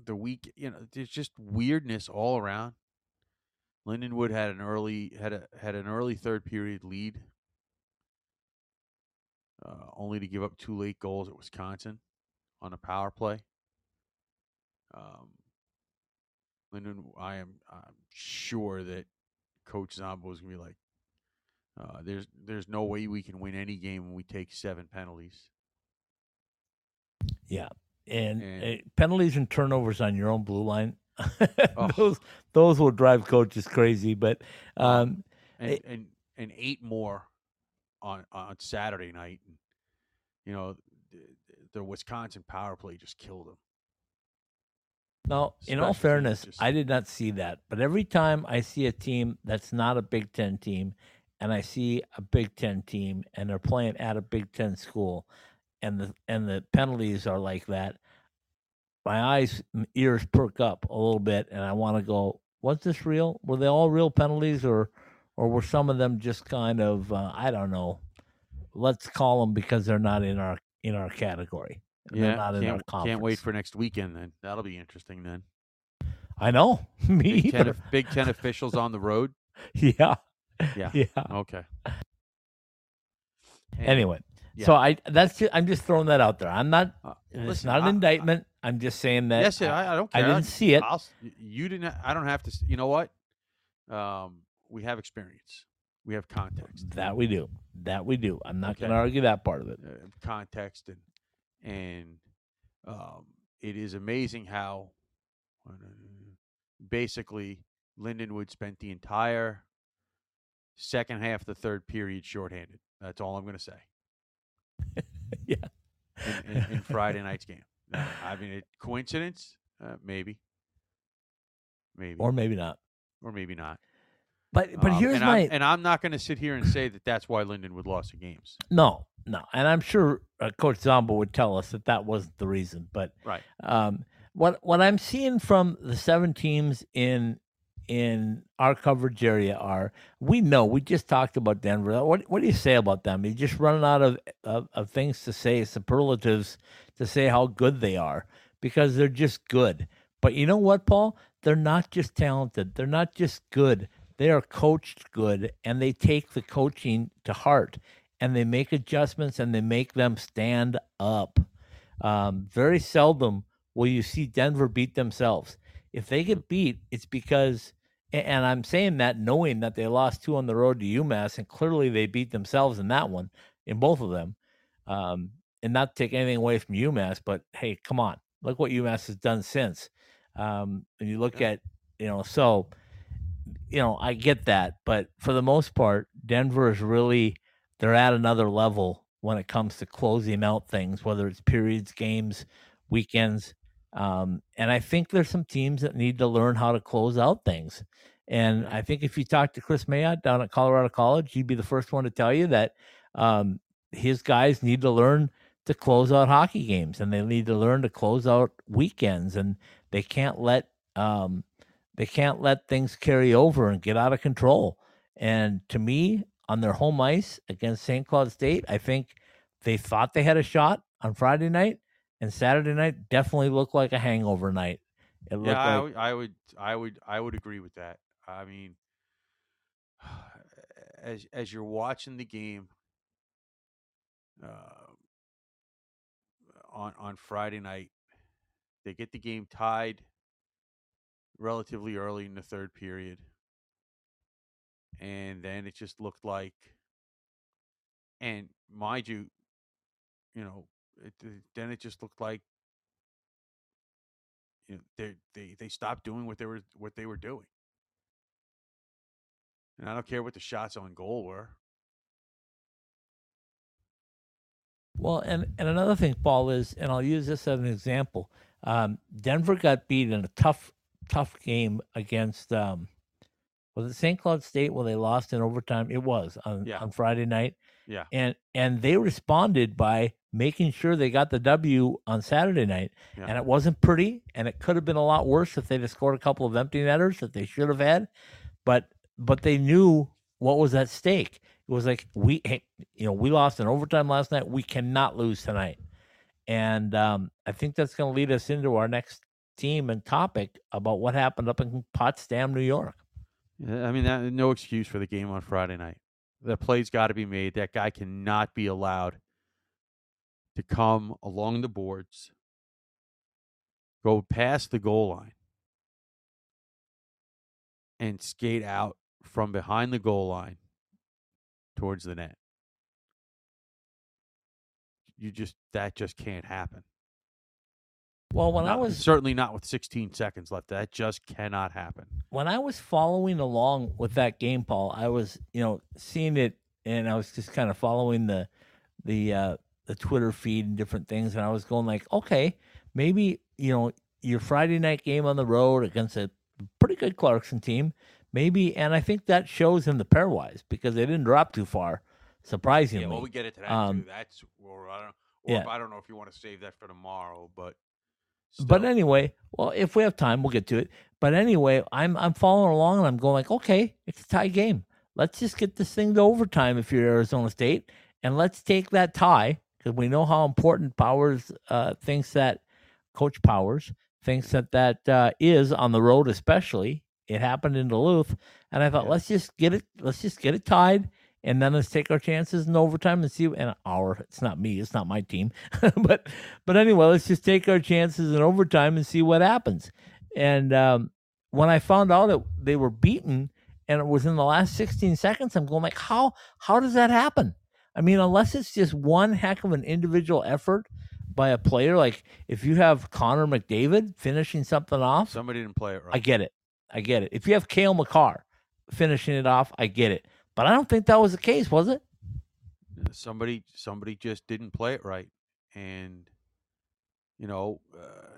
Speaker 3: the week, you know, there's just weirdness all around. Lindenwood had an early had a had an early third period lead, uh, only to give up two late goals at Wisconsin on a power play. Um, I am I'm sure that Coach Zombo is gonna be like, uh, there's there's no way we can win any game when we take seven penalties.
Speaker 2: Yeah. And,
Speaker 3: And-
Speaker 2: uh, penalties and turnovers on your own blue line.
Speaker 3: Oh.
Speaker 2: those those will drive coaches crazy. But um,
Speaker 3: and
Speaker 2: It-
Speaker 3: and and eight more on on Saturday night. And, you know, the, the Wisconsin power play just killed them.
Speaker 2: No, in all fairness,
Speaker 3: just-
Speaker 2: I did not see that. But every time I see a team that's not a Big Ten team, and I see a Big Ten team, and they're playing at a Big Ten school, and the and the penalties are like that, my eyes, ears perk up a little bit, and I want to go, "Was this real? Were they all real penalties, or or were some of them just kind of uh, I don't know? Let's call them because they're not in our in our category. They're
Speaker 3: Yeah,
Speaker 2: not in our
Speaker 3: can't, can't wait for next weekend. Then that'll be interesting. Then
Speaker 2: I know me
Speaker 3: Big Ten, Big Ten officials on the road.
Speaker 2: Yeah.
Speaker 3: Yeah.
Speaker 2: Yeah.
Speaker 3: Okay. And,
Speaker 2: Anyway,
Speaker 3: yeah.
Speaker 2: so I that's just, I'm just throwing that out there. I'm not.
Speaker 3: uh,
Speaker 2: it's not an
Speaker 3: I- I-
Speaker 2: indictment. I'm just saying that.
Speaker 3: yes, I, I don't Care.
Speaker 2: I didn't see it.
Speaker 3: I'll, you didn't. I don't have to. You know what? Um, we have experience. We have context.
Speaker 2: that we do. That we do. I'm not going to argue that part of it.
Speaker 3: uh, context and and um, it is amazing how uh, basically Lindenwood spent the entire second half the third period shorthanded. That's all I'm going to say.
Speaker 2: Yeah.
Speaker 3: In, in, in Friday night's game. Now, I mean, it, coincidence? Uh, maybe. Maybe.
Speaker 2: Or maybe not.
Speaker 3: or maybe not.
Speaker 2: But but
Speaker 3: Um,
Speaker 2: here's
Speaker 3: and
Speaker 2: my
Speaker 3: I'm, and I'm not going to sit here and say that that's why Lindenwood lost the games.
Speaker 2: no no, and I'm sure uh, Coach Zombo would tell us that that wasn't the reason. But
Speaker 3: Right.
Speaker 2: um, what what I'm seeing from the seven teams in in our coverage area are we know we just talked about Denver. What what do you say about them? You just running out of, of of things to say, superlatives to say how good they are because they're just good. But you know what, Paul? They're not just talented. They're not just good. They are coached good and they take the coaching to heart and they make adjustments and they make them stand up. Um, very seldom will you see Denver beat themselves. If they get beat, it's because, and I'm saying that knowing that they lost two on the road to UMass, and clearly they beat themselves in that one, in both of them. Um, and not to take anything away from UMass, but hey, come on, look what UMass has done since. Um, and you look at, you know, so, you know, I get that, but for the most part, Denver is really they're at another level when it comes to closing out things, whether it's periods, games, weekends. Um, and I think there's some teams that need to learn how to close out things. And I think if you talk to Kris Mayotte down at Colorado College, he'd be the first one to tell you that um, his guys need to learn to close out hockey games and they need to learn to close out weekends and they can't let um, they can't let things carry over and get out of control. And to me, on their home ice against St. Cloud State, I think they thought they had a shot on Friday night, and Saturday night definitely looked like a hangover night. It looked
Speaker 3: Yeah, I,
Speaker 2: like
Speaker 3: would- I would, I would, I would agree with that. I mean, as as you're watching the game uh, on on Friday night, they get the game tied relatively early in the third period, and then it just looked like, and mind you, you know, it, then it just looked like you know, they they they stopped doing what they were what they were doing. And I don't care what the shots on goal were.
Speaker 2: Well, and, and another thing, Paul, is, and I'll use this as an example. Um, Denver got beat in a tough, tough game against, um, was it St. Cloud State where they lost in overtime? It was on,
Speaker 3: Yeah.
Speaker 2: on Friday night.
Speaker 3: Yeah.
Speaker 2: And and they responded by making sure they got the W on Saturday night.
Speaker 3: Yeah.
Speaker 2: And it wasn't pretty, and it could have been a lot worse if they'd have scored a couple of empty netters that they should have had. But but they knew what was at stake. It was like we, hey, you know, we lost in overtime last night. We cannot lose tonight, and um, I think that's going to lead us into our next team and topic about what happened up in Potsdam, New York.
Speaker 3: I mean, that, no excuse for the game on Friday night. The play's got to be made. That guy cannot be allowed to come along the boards, go past the goal line, and skate out from behind the goal line towards the net. You just that just can't happen.
Speaker 2: Well, when I was
Speaker 3: certainly not with 16 seconds left. That just cannot happen.
Speaker 2: when I was following along with that game, Paul, I was, you know, seeing it and I was just kind of following the the uh the Twitter feed and different things and I was going like, okay, maybe, you know, your Friday night game on the road against a pretty good Clarkson team, maybe and I think that shows in the pairwise because they didn't drop too far, surprisingly.
Speaker 3: Yeah, well, we get it to that
Speaker 2: Um,
Speaker 3: too. That's or I don't, or
Speaker 2: yeah.
Speaker 3: if, I don't know if you want to save that for tomorrow, but
Speaker 2: But anyway, well, if we have time, we'll get to it. But anyway, I'm I'm following along and I'm going like, okay, it's a tie game. Let's just get this thing to overtime if you're Arizona State, and let's take that tie because we know how important Powers uh, thinks that Coach Powers thinks that that uh, is on the road, especially. It happened in Duluth, and I thought
Speaker 3: Yeah.
Speaker 2: let's just get it, let's just get it tied, and then let's take our chances in overtime and see. And our, it's not me, it's not my team, but but anyway, let's just take our chances in overtime and see what happens. And um, when I found out that they were beaten and it was in the last 16 seconds, I'm going like, how how does that happen? I mean, unless it's just one heck of an individual effort by a player, like if you have Connor McDavid finishing something off,
Speaker 3: somebody didn't play it right.
Speaker 2: I get it. I get it. If you have Cale Makar finishing it off, I get it. But I don't think that was the case, was it?
Speaker 3: somebody somebody just didn't play it right, and you know uh,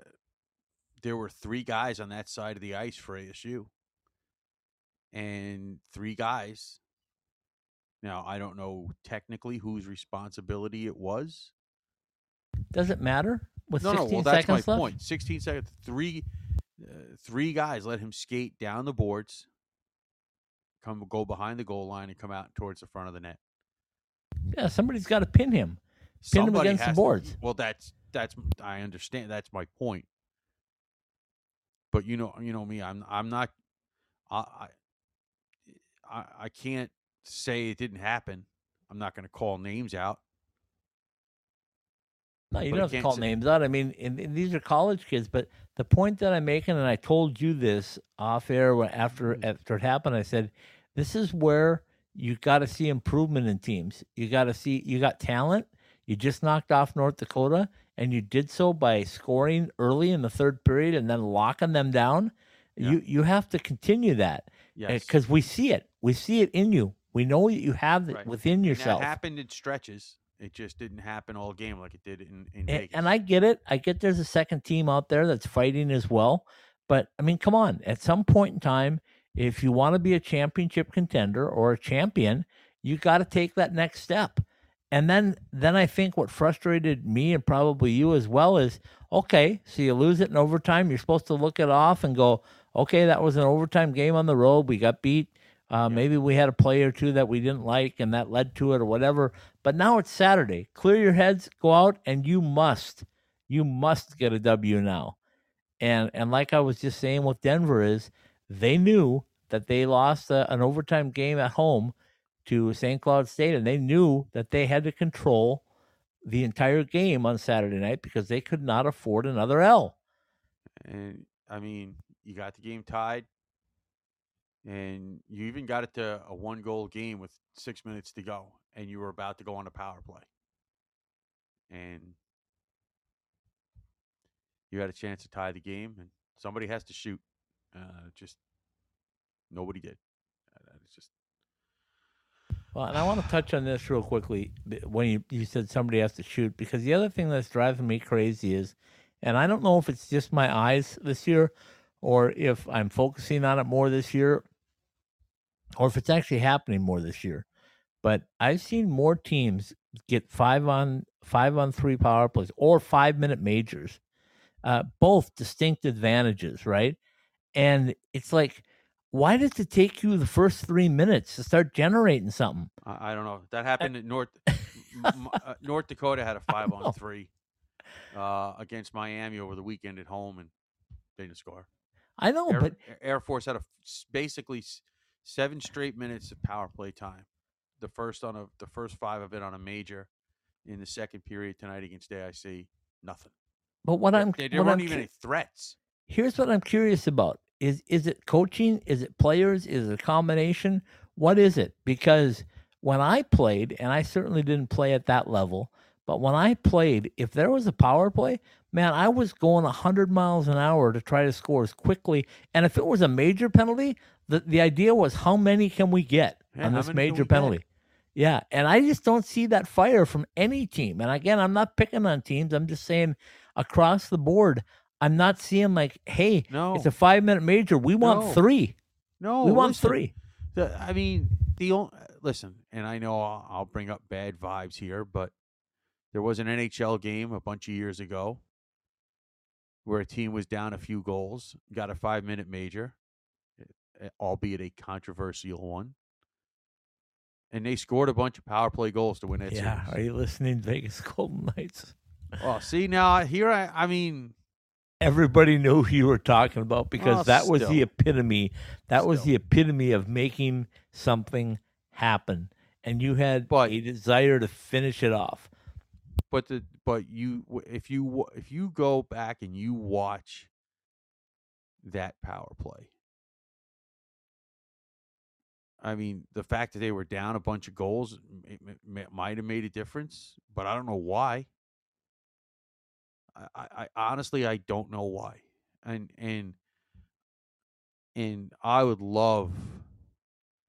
Speaker 3: there were three guys on that side of the ice for ASU, and three guys. Now I don't know technically whose responsibility it was.
Speaker 2: Does it matter with
Speaker 3: no,
Speaker 2: 16
Speaker 3: no. Well, that's my
Speaker 2: left?
Speaker 3: point. Sixteen seconds. Three, uh, three guys let him skate down the boards, come go behind the goal line, and come out towards the front of the net.
Speaker 2: Yeah, somebody's got to pin him. Pin him against the
Speaker 3: has to-
Speaker 2: boards.
Speaker 3: well, that's that's I understand. That's my point. But you know, you know me. I'm I'm not. I I I, I can't say it didn't happen. I'm not going to call names out.
Speaker 2: No, you
Speaker 3: But
Speaker 2: don't have to
Speaker 3: can't
Speaker 2: call names out. I mean, and, and these are college kids. But the point that I'm making, and I told you this off air after
Speaker 3: Mm-hmm.
Speaker 2: after it happened, I said, this is where you got to see improvement in teams. You got to see you got talent. You just knocked off North Dakota, and you did so by scoring early in the third period and then locking them down.
Speaker 3: Yeah.
Speaker 2: You you have to continue that
Speaker 3: Yes,
Speaker 2: because we see it. We see it in you. We know that you have it
Speaker 3: Right.
Speaker 2: within
Speaker 3: And
Speaker 2: yourself.
Speaker 3: That happened in stretches. It just didn't happen all game like it did in in
Speaker 2: and,
Speaker 3: Vegas.
Speaker 2: and I get it. I get there's a second team out there that's fighting as well. But I mean, come on. At some point in time, if you want to be a championship contender or a champion, you got to take that next step. And then, then I think what frustrated me and probably you as well is okay. So you lose it in overtime. You're supposed to look it off and go, okay, that was an overtime game on the road. We got beat. Uh, Maybe we had a play or two that we didn't like, and that led to it, or whatever. But now it's Saturday. Clear your heads, go out, and you must, you must get a W now. And and like I was just saying with Denver is they knew that they lost a, an overtime game at home to St. Cloud State, and they knew that they had to control the entire game on Saturday night because they could not afford another L.
Speaker 3: And I mean, you got the game tied, and you even got it to a one goal game with six minutes to go, and you were about to go on a power play. And you had a chance to tie the game, and Somebody has to shoot. Uh, just nobody did. Uh, It's just
Speaker 2: Well, and I want to touch on this real quickly when you, you said somebody has to shoot, because the other thing that's driving me crazy is, and I don't know if it's just my eyes this year or if I'm focusing on it more this year or if it's actually happening more this year. But I've seen more teams get five on five on three power plays or five minute majors, uh, both distinct advantages, right? And it's like, why does it take you the first three minutes to start generating something?
Speaker 3: I, I don't know. That happened in North m- uh, North Dakota had a five on three uh, against Miami over the weekend at home, and they didn't score.
Speaker 2: I know,
Speaker 3: Air,
Speaker 2: but
Speaker 3: Air Force had a basically seven straight minutes of power play time. The first on a the first five of it on a major in the second period tonight against AIC. Nothing.
Speaker 2: but what I'm
Speaker 3: there, there weren't even
Speaker 2: cu-
Speaker 3: any threats.
Speaker 2: here's what I'm curious about: is is it coaching? Is it players? Is it a combination? What is it? Because when I played, and I certainly didn't play at that level, but when I played, if there was a power play, man, I was going 100 miles an hour to try to score as quickly. And if it was a major penalty, the, the idea was how many can we get
Speaker 3: Yeah,
Speaker 2: on this
Speaker 3: many can we
Speaker 2: major
Speaker 3: get?
Speaker 2: penalty? Yeah, and I just don't see that fire from any team. And again, I'm not picking on teams. I'm just saying across the board, I'm not seeing like, hey,
Speaker 3: No,
Speaker 2: it's a five minute major. We want
Speaker 3: No.
Speaker 2: three.
Speaker 3: no.
Speaker 2: we want
Speaker 3: listen,
Speaker 2: three.
Speaker 3: The, I mean, the only, listen, and I know I'll, I'll bring up bad vibes here, but there was an NHL game a bunch of years ago where a team was down a few goals, got a five minute major, albeit a controversial one, and they scored a bunch of power play goals to win that
Speaker 2: Yeah. Are you listening, Vegas Golden Knights?
Speaker 3: Well, see now here I, I mean,
Speaker 2: Everybody knew who you were talking about oh, because
Speaker 3: Well,
Speaker 2: that was the epitome. That was the epitome of making something happen. And you had
Speaker 3: But-
Speaker 2: a desire to finish it off.
Speaker 3: but the but you if you if you go back and you watch that power play i mean the fact that they were down a bunch of goals might have made a difference but i don't know why. I, I, I honestly i don't know why. And and and i would love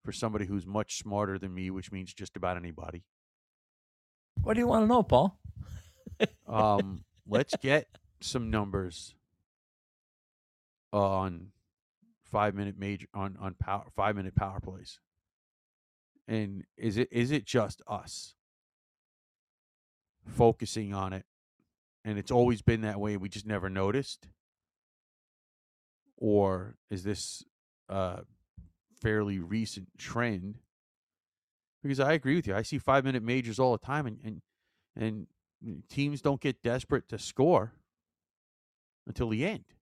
Speaker 3: for somebody who's much smarter than me which means just about anybody.
Speaker 2: What do you want to know, Paul?
Speaker 3: um, let's get some numbers on five minute major on on power five minute power plays. And is it is it just us focusing on it, and it's always been that way? We just never noticed, or is this a fairly recent trend? Because I agree with you, I see five minute majors all the time, and and and teams don't get desperate to score until the end.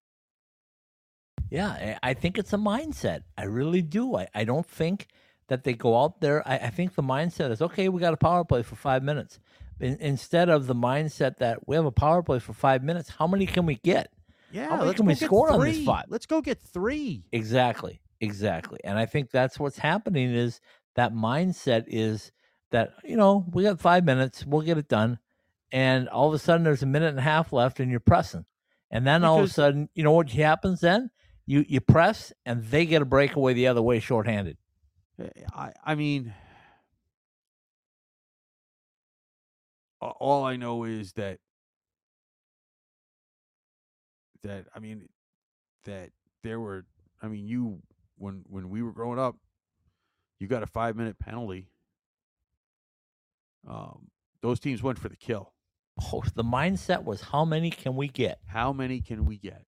Speaker 2: Yeah, I think it's a mindset. I really do. I, I don't think that they go out there. I, I think the mindset is okay, we got a power play for five minutes. In, instead of the mindset that we have a power play for five minutes, how many can we get?
Speaker 3: Yeah, how
Speaker 2: many
Speaker 3: let's
Speaker 2: can we score on this five?
Speaker 3: Let's go get three.
Speaker 2: Exactly. Exactly. And I think that's what's happening is that mindset is that, you know, we got five minutes, we'll get it done. And all of a sudden there's a minute and a half left and you're pressing. And then all of a sudden, you know what happens then? You you press and they get a breakaway the other way shorthanded.
Speaker 3: I I mean, all I know is that that I mean that there were. I mean, you when when we were growing up, you got a five minute penalty. Um, those teams went for the kill.
Speaker 2: Oh, the mindset was how many can we get?
Speaker 3: How many can we get?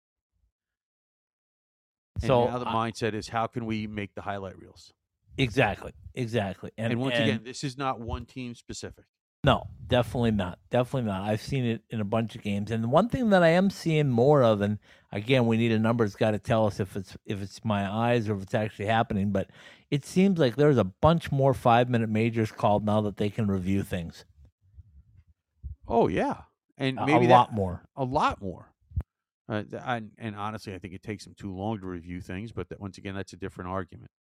Speaker 3: And
Speaker 2: So
Speaker 3: now the
Speaker 2: I-
Speaker 3: mindset is how can we make the highlight reels?
Speaker 2: exactly, exactly.
Speaker 3: And,
Speaker 2: And,
Speaker 3: once
Speaker 2: and-
Speaker 3: again, this is not one team specific.
Speaker 2: No, definitely not. Definitely not. I've seen it in a bunch of games. And the one thing that I am seeing more of, and again, we need a number that's got to tell us if it's if it's my eyes or if it's actually happening, but it seems like there's a bunch more five minute majors called now that they can review things.
Speaker 3: Oh yeah, and maybe
Speaker 2: a
Speaker 3: that-
Speaker 2: lot more.
Speaker 3: a lot more. Uh, and, and honestly, I think it takes them too long to review things. But that, once again, that's a different argument.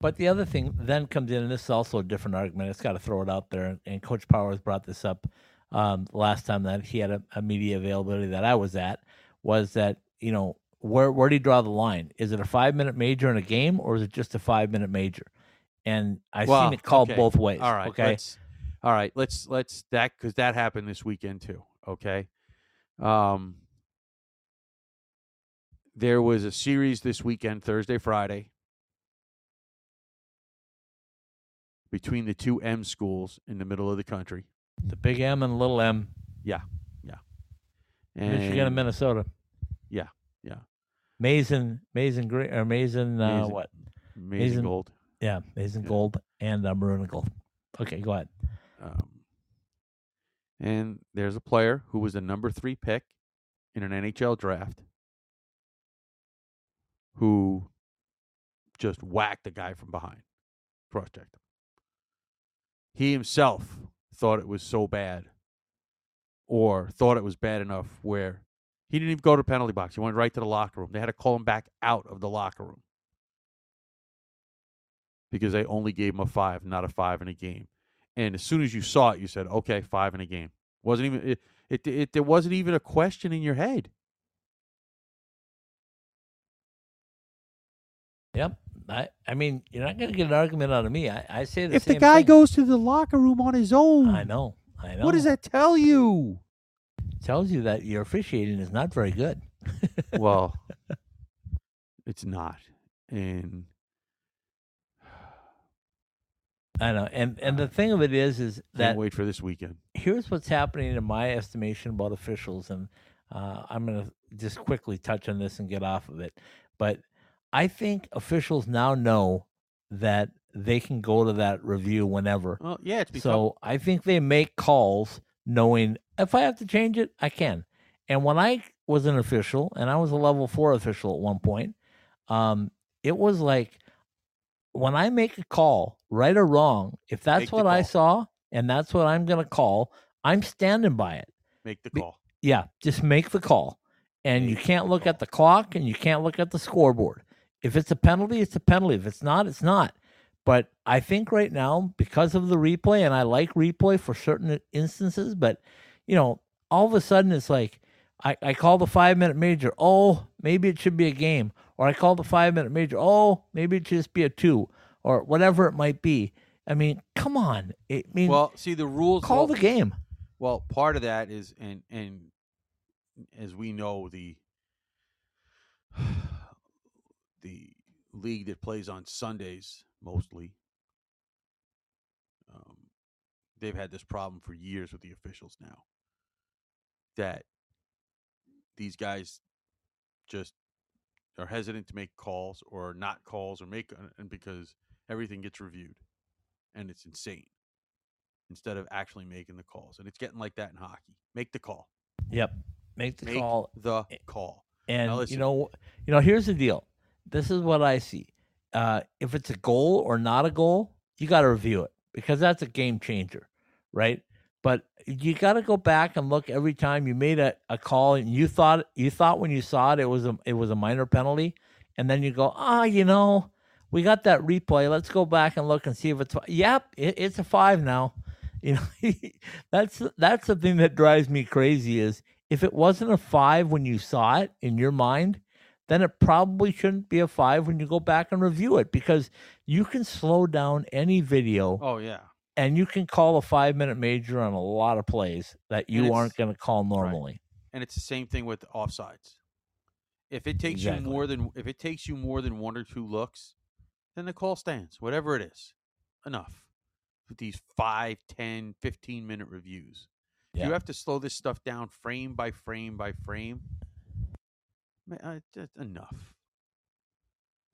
Speaker 2: But the other thing then comes in, and this is also a different argument. It's got to throw it out there. And Coach Powers brought this up um, last time that he had a, a media availability that I was at. Was that you know, where where do you draw the line? Is it a five minute major in a game, or is it just a five minute major? And I've
Speaker 3: Well,
Speaker 2: seen it called
Speaker 3: okay.
Speaker 2: both ways.
Speaker 3: All right.
Speaker 2: Okay.
Speaker 3: Let's, all right. Let's let's that because that happened this weekend too. Okay. Um. There was a series this weekend, Thursday, Friday, between the two M schools in the middle of the country.
Speaker 2: the big M and little M, Yeah, yeah.
Speaker 3: And
Speaker 2: Michigan and Minnesota.
Speaker 3: Yeah, yeah.
Speaker 2: Mason, Mason Green, or Mason, uh,
Speaker 3: Mason-
Speaker 2: what?
Speaker 3: Amazing
Speaker 2: Mason-
Speaker 3: gold.
Speaker 2: Yeah, Mason
Speaker 3: Yeah.
Speaker 2: Gold and uh, Maroon and Gold. Okay, go ahead.
Speaker 3: Um, and there's a player who was the number three pick in an NHL draft who just whacked the guy from behind, cross checked him. He himself thought it was so bad, or thought it was bad enough where he didn't even go to the penalty box. He went right to the locker room. They had to call him back out of the locker room because they only gave him a five, not a five in a game. And as soon as you saw it, you said, "Okay, five in a game." wasn't even it, it, it There wasn't even a question in your head.
Speaker 2: Yep. I, I mean, you're not going to get an argument out of me. I, I say the
Speaker 3: if the guy
Speaker 2: thing.
Speaker 3: goes to the locker room on his own,
Speaker 2: I know. I know.
Speaker 3: what does that tell you?
Speaker 2: tells you that your officiating is not very good.
Speaker 3: well, it's not, and
Speaker 2: I know. And and the thing of it is is
Speaker 3: can't
Speaker 2: that
Speaker 3: wait for this weekend.
Speaker 2: here's what's happening in my estimation about officials and uh, I'm going to just quickly touch on this and get off of it. But I think officials now know that they can go to that review whenever.
Speaker 3: Well, yeah, it's become
Speaker 2: So I think they make calls knowing if I have to change it, I can. And when I was an official, and I was a level four official at one point, um, it was like when I make a call, right or wrong, if that's
Speaker 3: Make
Speaker 2: what I saw and that's what I'm going to call, I'm standing by it.
Speaker 3: make the
Speaker 2: be-
Speaker 3: call.
Speaker 2: Yeah, just make the call. And you can't look at the clock and you can't look at the scoreboard. If it's a penalty, it's a penalty. If it's not, it's not. But I think right now, because of the replay, and I like replay for certain instances, but you know, all of a sudden it's like I, I call the five minute major, oh, maybe it should be a game. Or I call the five minute major, oh, maybe it should just be a two, or whatever it might be. I mean, come on. I mean,
Speaker 3: Well, see the rules.
Speaker 2: call
Speaker 3: well,
Speaker 2: the game.
Speaker 3: Well, part of that is, and and as we know, the the league that plays on Sundays mostly, um, they've had this problem for years with the officials now. That these guys just are hesitant to make calls or not calls or make and because everything gets reviewed, and it's insane instead of actually making the calls. And it's getting like that in hockey. Make the call.
Speaker 2: Yep. Make the
Speaker 3: Make
Speaker 2: call.
Speaker 3: the call.
Speaker 2: And you know, you know, here's the deal. This is what I see. Uh, if it's a goal or not a goal, you got to review it because that's a game changer, right? But you got to go back and look every time you made a, a call and you thought you thought when you saw it it was a it was a minor penalty, and then you go, ah, you know, we got that replay. Let's go back and look and see if it's. Yep, it, it's a five now. You know, that's that's the thing that drives me crazy is if it wasn't a five when you saw it in your mind, then it probably shouldn't be a five when you go back and review it because you can slow down any video
Speaker 3: Oh yeah.
Speaker 2: and you can call a five minute major on a lot of plays that you aren't going to call normally.
Speaker 3: And it's the same thing with offsides. If it takes
Speaker 2: Exactly.
Speaker 3: you more than if it takes you more than one or two looks, then the call stands. Whatever it is. Enough. With these 5, 10, 15 minute reviews.
Speaker 2: Yeah.
Speaker 3: You have to slow this stuff down frame by frame by frame. Uh, just enough.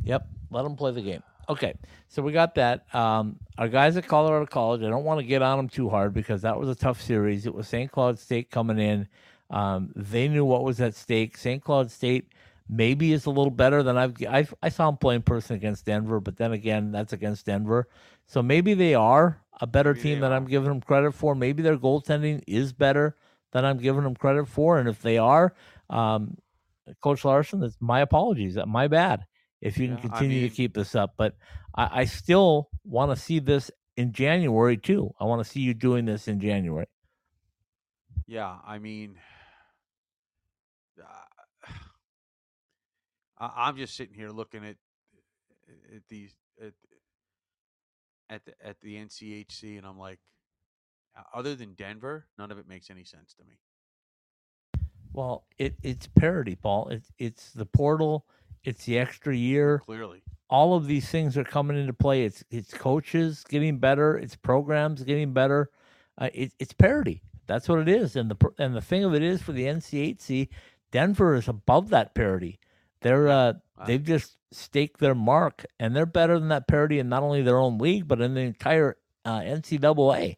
Speaker 2: Yep. Let them play the game. Okay. So we got that. Um, our guys at Colorado College, I don't want to get on them too hard because that was a tough series. It was St. Cloud State coming in. Um, they knew what was at stake. St. Cloud State maybe is a little better than I've, I've I saw them play in person against Denver, but then again, that's against Denver. So maybe they are a better
Speaker 3: Maybe
Speaker 2: team than I'm giving them credit for. Maybe their goaltending is better than I'm giving them credit for. And if they are, um, Coach Larson, that's my apologies. My bad if you can
Speaker 3: Yeah, I
Speaker 2: continue
Speaker 3: mean-
Speaker 2: to keep this up. But I, I still want to see this in January too. I want to see you doing this in January.
Speaker 3: Yeah, I mean, uh, I, I'm just sitting here looking at at these at at the at the NCHC, and I'm like, uh, other than Denver, none of it makes any sense to me.
Speaker 2: Well, it it's parity, Paul. It's it's the portal. It's the extra year.
Speaker 3: Clearly,
Speaker 2: All of these things are coming into play. It's it's coaches getting better. It's programs getting better. Uh, it, it's parity. That's what it is. And the and the thing of it is for the NCHC, Denver is above that parity. They're uh,
Speaker 3: Wow.
Speaker 2: they've just staked their mark, and they're better than that parity in not only their own league but in the entire uh, NCAA.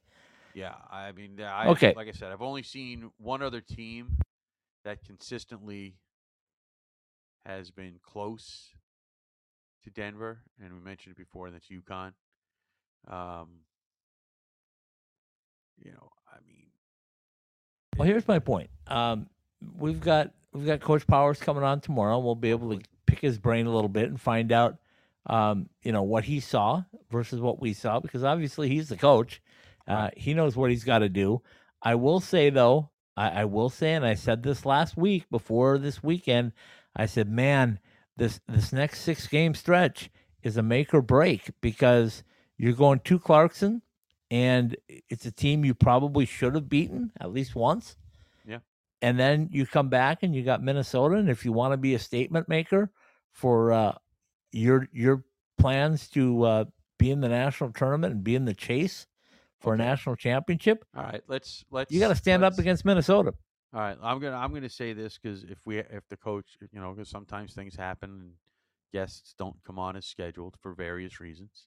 Speaker 3: yeah. I mean, I,
Speaker 2: Okay.
Speaker 3: Like I said, I've only seen one other team that consistently has been close to Denver, and we mentioned it before, and that's UConn. Um, you know, I mean,
Speaker 2: Well, here's my point. Um, we've got we've got Coach Powers coming on tomorrow. and We'll be able to pick his brain a little bit and find out, um, you know, what he saw versus what we saw, because obviously he's the coach. Uh, he knows what he's got to do. I will say though, I, I will say, and I said this last week before this weekend. I said, man, this this next six game stretch is a make or break because you're going to Clarkson, and it's a team you probably should have beaten at least once.
Speaker 3: Yeah.
Speaker 2: And then you come back and you got Minnesota, and if you want to be a statement maker for uh, your your plans to uh, be in the national tournament and be in the chase for
Speaker 3: Okay.
Speaker 2: a national championship,
Speaker 3: all right, let's let's.
Speaker 2: you got to stand up against Minnesota.
Speaker 3: All right, I'm gonna I'm gonna say this because if we if the coach you know because sometimes things happen and guests don't come on as scheduled for various reasons.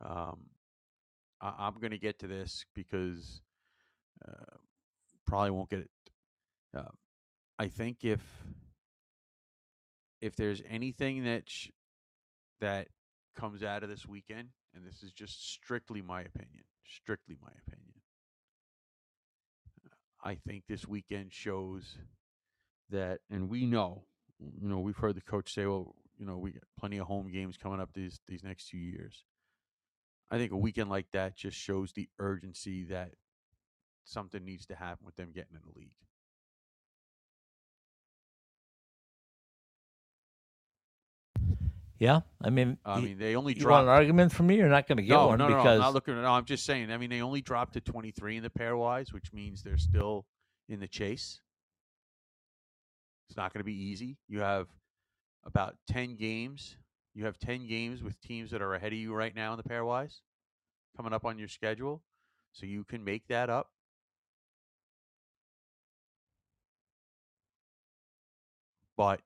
Speaker 3: Um, I, I'm gonna get to this because uh, probably won't get it. Uh, I think if if there's anything that sh- that comes out of this weekend, and this is just strictly my opinion, strictly my opinion. I think this weekend shows that, and we know, you know, we've heard the coach say, well, you know, we got plenty of home games coming up these these next two years. I think a weekend like that just shows the urgency that something needs to happen with them getting in the league.
Speaker 2: Yeah, I mean,
Speaker 3: I mean, they only dropped.
Speaker 2: an argument from me? You're not going to get
Speaker 3: no,
Speaker 2: one
Speaker 3: no, no,
Speaker 2: because
Speaker 3: I'm not looking. No, I'm just saying. I mean, they only dropped to 23 in the pairwise, which means they're still in the chase. It's not going to be easy. You have about 10 games. You have 10 games with teams that are ahead of you right now in the pairwise coming up on your schedule. So you can make that up. But,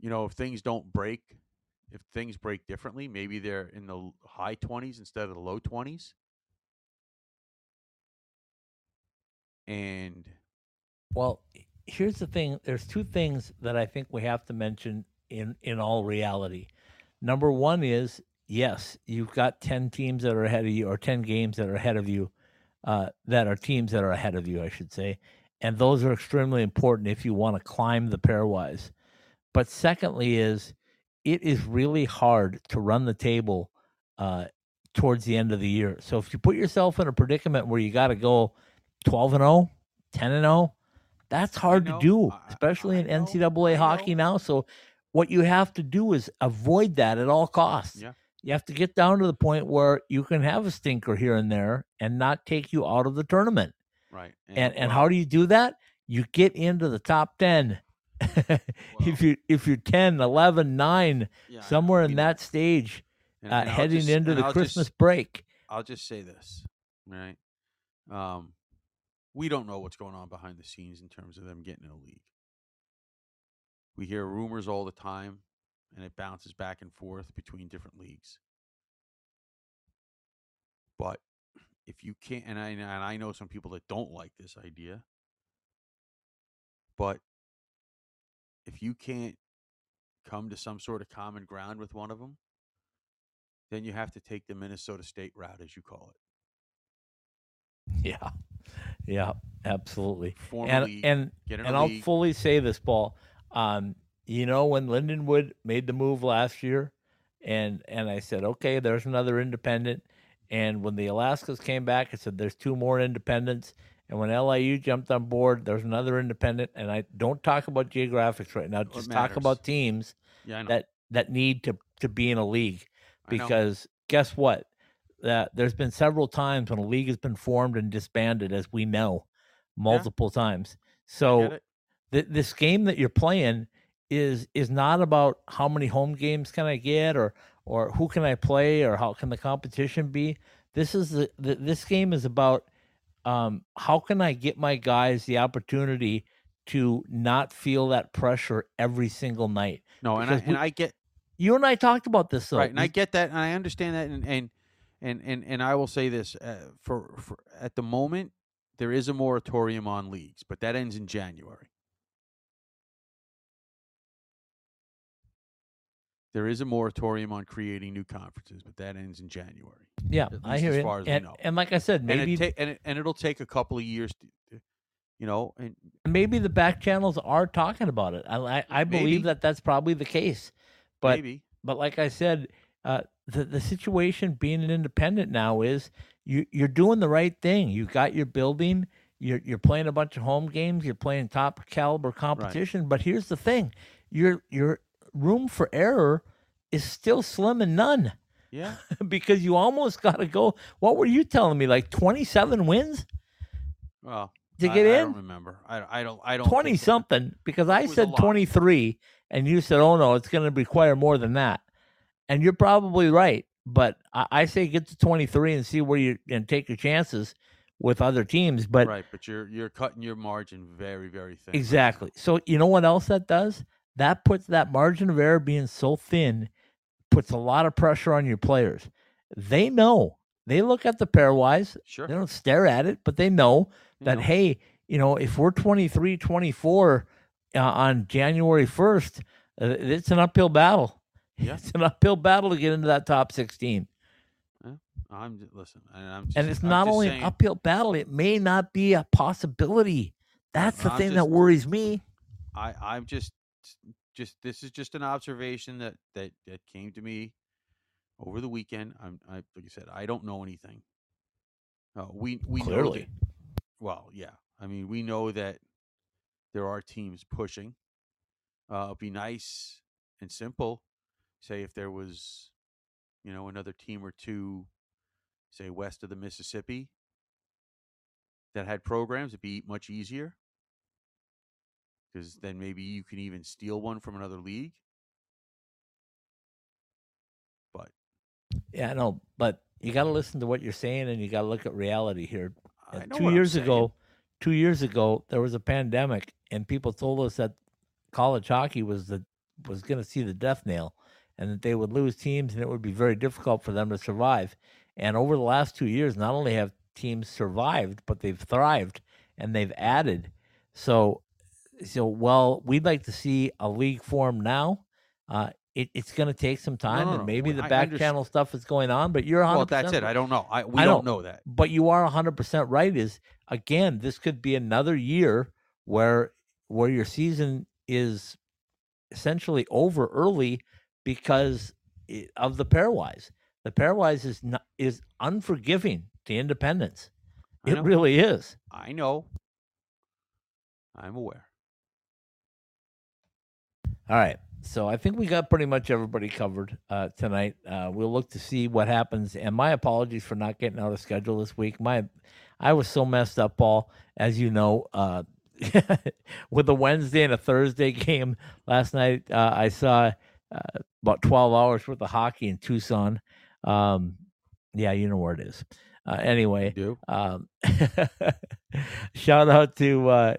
Speaker 3: you know, if things don't break, if things break differently, maybe they're in the high 20s instead of the low 20s. And
Speaker 2: Well, here's the thing. There's two things that I think we have to mention in in all reality. Number one is yes, you've got ten teams that are ahead of you, or ten games that are ahead of you, uh, that are teams that are ahead of you, I should say, and those are extremely important if you want to climb the pairwise. But secondly, is it is really hard to run the table uh, towards the end of the year. So if you put yourself in a predicament where you got to go 12 and 0, 10 and 0, that's hard
Speaker 3: know,
Speaker 2: to do,
Speaker 3: I- I-
Speaker 2: especially
Speaker 3: I
Speaker 2: in
Speaker 3: know,
Speaker 2: NCAA
Speaker 3: I
Speaker 2: hockey
Speaker 3: know.
Speaker 2: now. So what you have to do is avoid that at all costs.
Speaker 3: Yeah.
Speaker 2: You have to get down to the point where you can have a stinker here and there and not take you out of the tournament.
Speaker 3: right.
Speaker 2: And and
Speaker 3: well,
Speaker 2: how do you do that? You get into the top 10. If you if you're 10, 11, 9,
Speaker 3: yeah,
Speaker 2: somewhere in
Speaker 3: know,
Speaker 2: that stage
Speaker 3: and-
Speaker 2: uh,
Speaker 3: and
Speaker 2: heading
Speaker 3: just-
Speaker 2: into the
Speaker 3: I'll
Speaker 2: Christmas
Speaker 3: Just,
Speaker 2: break.
Speaker 3: I'll just say this, right? Um, we don't know what's going on behind the scenes in terms of them getting in a league. We hear rumors all the time, and it bounces back and forth between different leagues. But if you can't, and I and I know some people that don't like this idea, but if you can't come to some sort of common ground with one of them, then you have to take the Minnesota State route, as you call it.
Speaker 2: Yeah. Yeah, absolutely.
Speaker 3: Form a
Speaker 2: And and and I'll fully say this, Paul. Um, you know, when Lindenwood made the move last year, and and I said, okay, there's another independent. And when the Alaskas came back, I said, there's two more independents. And when LIU jumped on board, there's another independent. And I don't talk about geographics right now. Just talk about teams
Speaker 3: Yeah,
Speaker 2: that that need to to be in a league because guess what? That there's been several times when a league has been formed and disbanded, as we know, multiple times. So th- this game that you're playing is is not about how many home games can I get or or who can I play or how can the competition be. This is the, the this game is about um, how can I get my guys the opportunity to not feel that pressure every single night.
Speaker 3: No, and I,
Speaker 2: we-
Speaker 3: and I get
Speaker 2: You and I talked about this though.
Speaker 3: right, and I get that, and I understand that, and and and and, and I will say this uh, for, for at the moment there is a moratorium on leagues, but that ends in January. There is a moratorium on creating new conferences, but that ends in January.
Speaker 2: yeah, I hear
Speaker 3: as far as we
Speaker 2: and,
Speaker 3: know.
Speaker 2: and like I said, maybe
Speaker 3: and it ta- and, it, and it'll take a couple of years to, you know, and
Speaker 2: maybe the back channels are talking about it. I I,
Speaker 3: Maybe.
Speaker 2: believe that that's probably the case. But
Speaker 3: maybe
Speaker 2: but like I said, uh, the the situation being an independent now is you you're doing the right thing. You got your building. You're you're playing a bunch of home games. You're playing top caliber competition. But here's the thing: your your room for error is still slim and none
Speaker 3: yeah.
Speaker 2: because you almost got to go. What were you telling me? Like 27 wins
Speaker 3: Well,
Speaker 2: to get
Speaker 3: I,
Speaker 2: in?
Speaker 3: don't remember. I I don't I don't think
Speaker 2: 20
Speaker 3: that-
Speaker 2: something because I said 23 and you said, oh no, it's going to require more than that. And you're probably right. But I, I say get to 23 and see where you and take your chances with other teams. But
Speaker 3: right, but you're you're cutting your margin very very thin.
Speaker 2: exactly. So you know what else that does? That puts that margin of error being so thin, puts a lot of pressure on your players. They know. They look at the pairwise.
Speaker 3: Sure.
Speaker 2: They don't stare at it, but they know
Speaker 3: you
Speaker 2: that
Speaker 3: know.
Speaker 2: hey you know if we're 23 24 uh, on january 1st uh, it's an uphill battle
Speaker 3: Yeah.
Speaker 2: it's an uphill battle to get into that top 16
Speaker 3: I'm just, listen, and I'm just,
Speaker 2: and it's
Speaker 3: I'm
Speaker 2: not
Speaker 3: just
Speaker 2: only
Speaker 3: saying,
Speaker 2: an uphill battle it may not be a possibility that's the thing that worries me
Speaker 3: I I'm just just this is just an observation that that that came to me over the weekend. I'm I like I said I don't know anything. Uh, we we know
Speaker 2: Clearly.
Speaker 3: that, well, yeah. I mean, we know that there are teams pushing. Uh, it'd be nice and simple. Say if there was, you know, another team or two, say west of the Mississippi, that had programs, it'd be much easier because then maybe you can even steal one from another league. But
Speaker 2: yeah I know, but you got to listen to what you're saying and you got to look at reality here. Uh, two years ago two years ago there was a pandemic and people told us that college hockey was the was going to see the death nail and that they would lose teams and it would be very difficult for them to survive. And over the last two years not only have teams survived but they've thrived and they've added. So so well we'd like to see a league form now uh it, it's going to take some time
Speaker 3: no,
Speaker 2: and maybe
Speaker 3: I-
Speaker 2: the back channel stuff is going on but you're 100%
Speaker 3: well, that's it. I don't know. I we
Speaker 2: I
Speaker 3: don't
Speaker 2: know.
Speaker 3: know that.
Speaker 2: but you are 100% right is again this could be another year where where your season is essentially over early because of the pairwise the pairwise is not is unforgiving to
Speaker 3: independents
Speaker 2: it really is
Speaker 3: I know. I'm aware.
Speaker 2: All right. So i think we got pretty much everybody covered uh, tonight. Uh, we'll look to see what happens. And my apologies for not getting out of schedule this week. My i was so messed up paul as you know uh, with a wednesday and a thursday game last night uh, i saw uh, about 12 hours worth of hockey in tucson. Um, yeah you know where it is. Uh, anyway um, shout out to uh,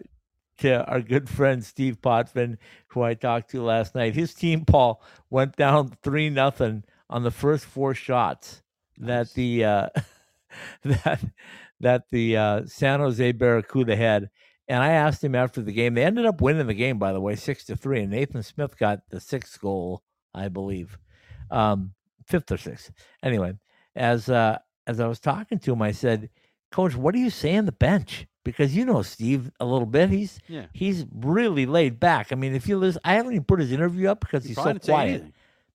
Speaker 2: to our good friend Steve Potvin, who I talked to last night. His team, Paul, went down three nothing on the first four shots that the uh, that that the uh, San Jose Barracuda had. And I asked him after the game. They ended up winning the game, by the way, six to three. And Nathan Smith got the sixth goal, I believe, um, fifth or sixth. Anyway, as uh, as I was talking to him, I said, "Coach, what do you say on the bench?" Because you know Steve a little bit. He's
Speaker 3: Yeah.
Speaker 2: he's really laid back. I mean, if you listen, I haven't even put his interview up because
Speaker 3: He
Speaker 2: he's so
Speaker 3: probably didn't say
Speaker 2: quiet.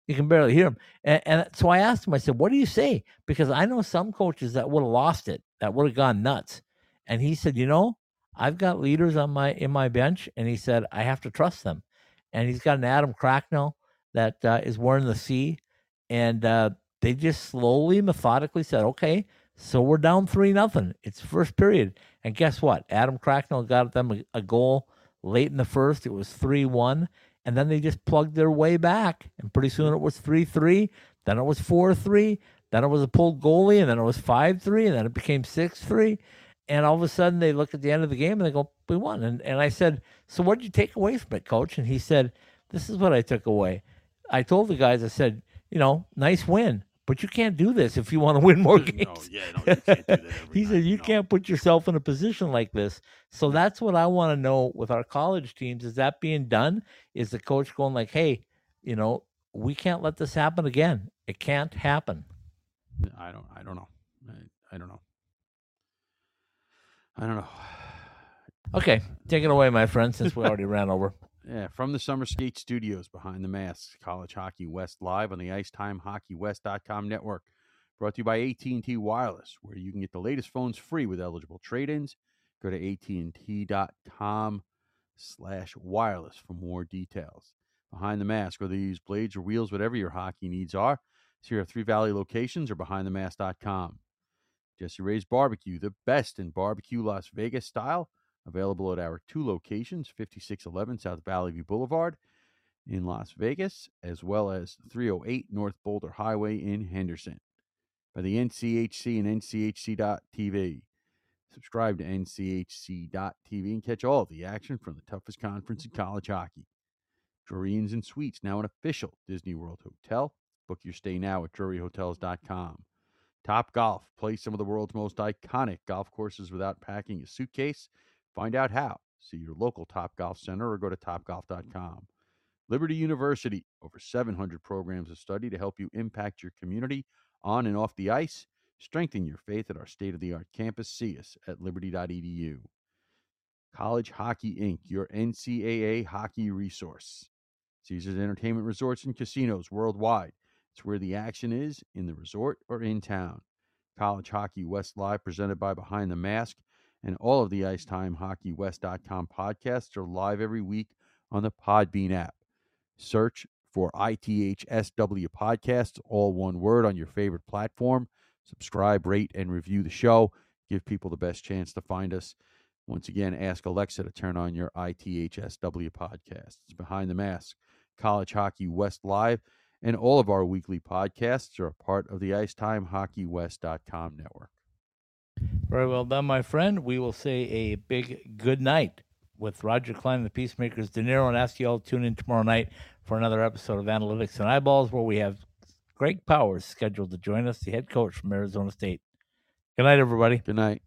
Speaker 2: You can barely hear him. And, and so I asked him, I said, What do you say? Because I know some coaches that would have lost it, that would have gone nuts. And he said, you know, I've got leaders on my in my bench, and he said I have to trust them. And he's got an Adam Cracknell that uh, is wearing the C, and uh, they just slowly, methodically said, okay, so we're down three nothing. It's first period, and guess what? Adam Cracknell got them a, a goal late in the first. It was three one, and then they just plugged their way back, and pretty soon it was three three. Then it was four three. Then it was a pulled goalie, and then it was five three, and then it became six three. And all of a sudden, they look at the end of the game and they go, "We won." And and I said, "So what did you take away from it, Coach?" And he said, "This is what I took away. I told the guys, I said, you know, nice win, but you can't do this if you want to win more games."
Speaker 3: No, yeah, no, you can't do that
Speaker 2: he said, "You
Speaker 3: no.
Speaker 2: can't put yourself in a position like this." So that's what I want to know with our college teams. Is that being done? Is the coach going like, "Hey, you know, we can't let this happen again. It can't happen."
Speaker 3: I don't. I don't know. I, I don't know. I don't know.
Speaker 2: Okay, take it away, my friend, since we already ran over.
Speaker 3: Yeah, from the Summer Skate Studios behind the masks, College Hockey West live on the IcetimeHockeyWest.com network. Brought to you by AT&T Wireless, where you can get the latest phones free with eligible trade-ins. Go to AT&T.com slash wireless for more details. Behind the mask, whether you use blades or wheels, whatever your hockey needs are. See our Three Valley locations or BehindTheMask.com. Jesse Ray's Barbecue, the best in barbecue Las Vegas style. Available at our two locations, 5611 South Valley View Boulevard in Las Vegas, as well as 308 North Boulder Highway in Henderson. By the NCHC and NCHC.TV. Subscribe to NCHC.TV and catch all the action from the toughest conference in college hockey. Drury Inns and Suites, now an official Disney World hotel. Book your stay now at druryhotels.com. Top Golf, play some of the world's most iconic golf courses without packing a suitcase. Find out how. See your local Top Golf Center or go to topgolf.com. Liberty University, over 700 programs of study to help you impact your community on and off the ice. Strengthen your faith at our state of the art campus. See us at liberty.edu. College Hockey Inc., your NCAA hockey resource. Caesars Entertainment Resorts and Casinos worldwide. It's where the action is in the resort or in town. College Hockey West Live, presented by Behind the Mask, and all of the IcetimeHockeyWest.com podcasts are live every week on the Podbean app. Search for ITHSW Podcasts, all one word, on your favorite platform. Subscribe, rate, and review the show. Give people the best chance to find us. Once again, ask Alexa to turn on your ITHSW podcasts. Behind the Mask, College Hockey West Live, and all of our weekly podcasts are a part of the IcetimeHockeyWest.com network.
Speaker 2: Very well done, my friend. We will say a big good night with Roger Clyne and the Peacemakers De Niro and ask you all to tune in tomorrow night for another episode of Analytics and Eyeballs where we have Greg Powers scheduled to join us, the head coach from Arizona State. Good night, everybody.
Speaker 3: Good night.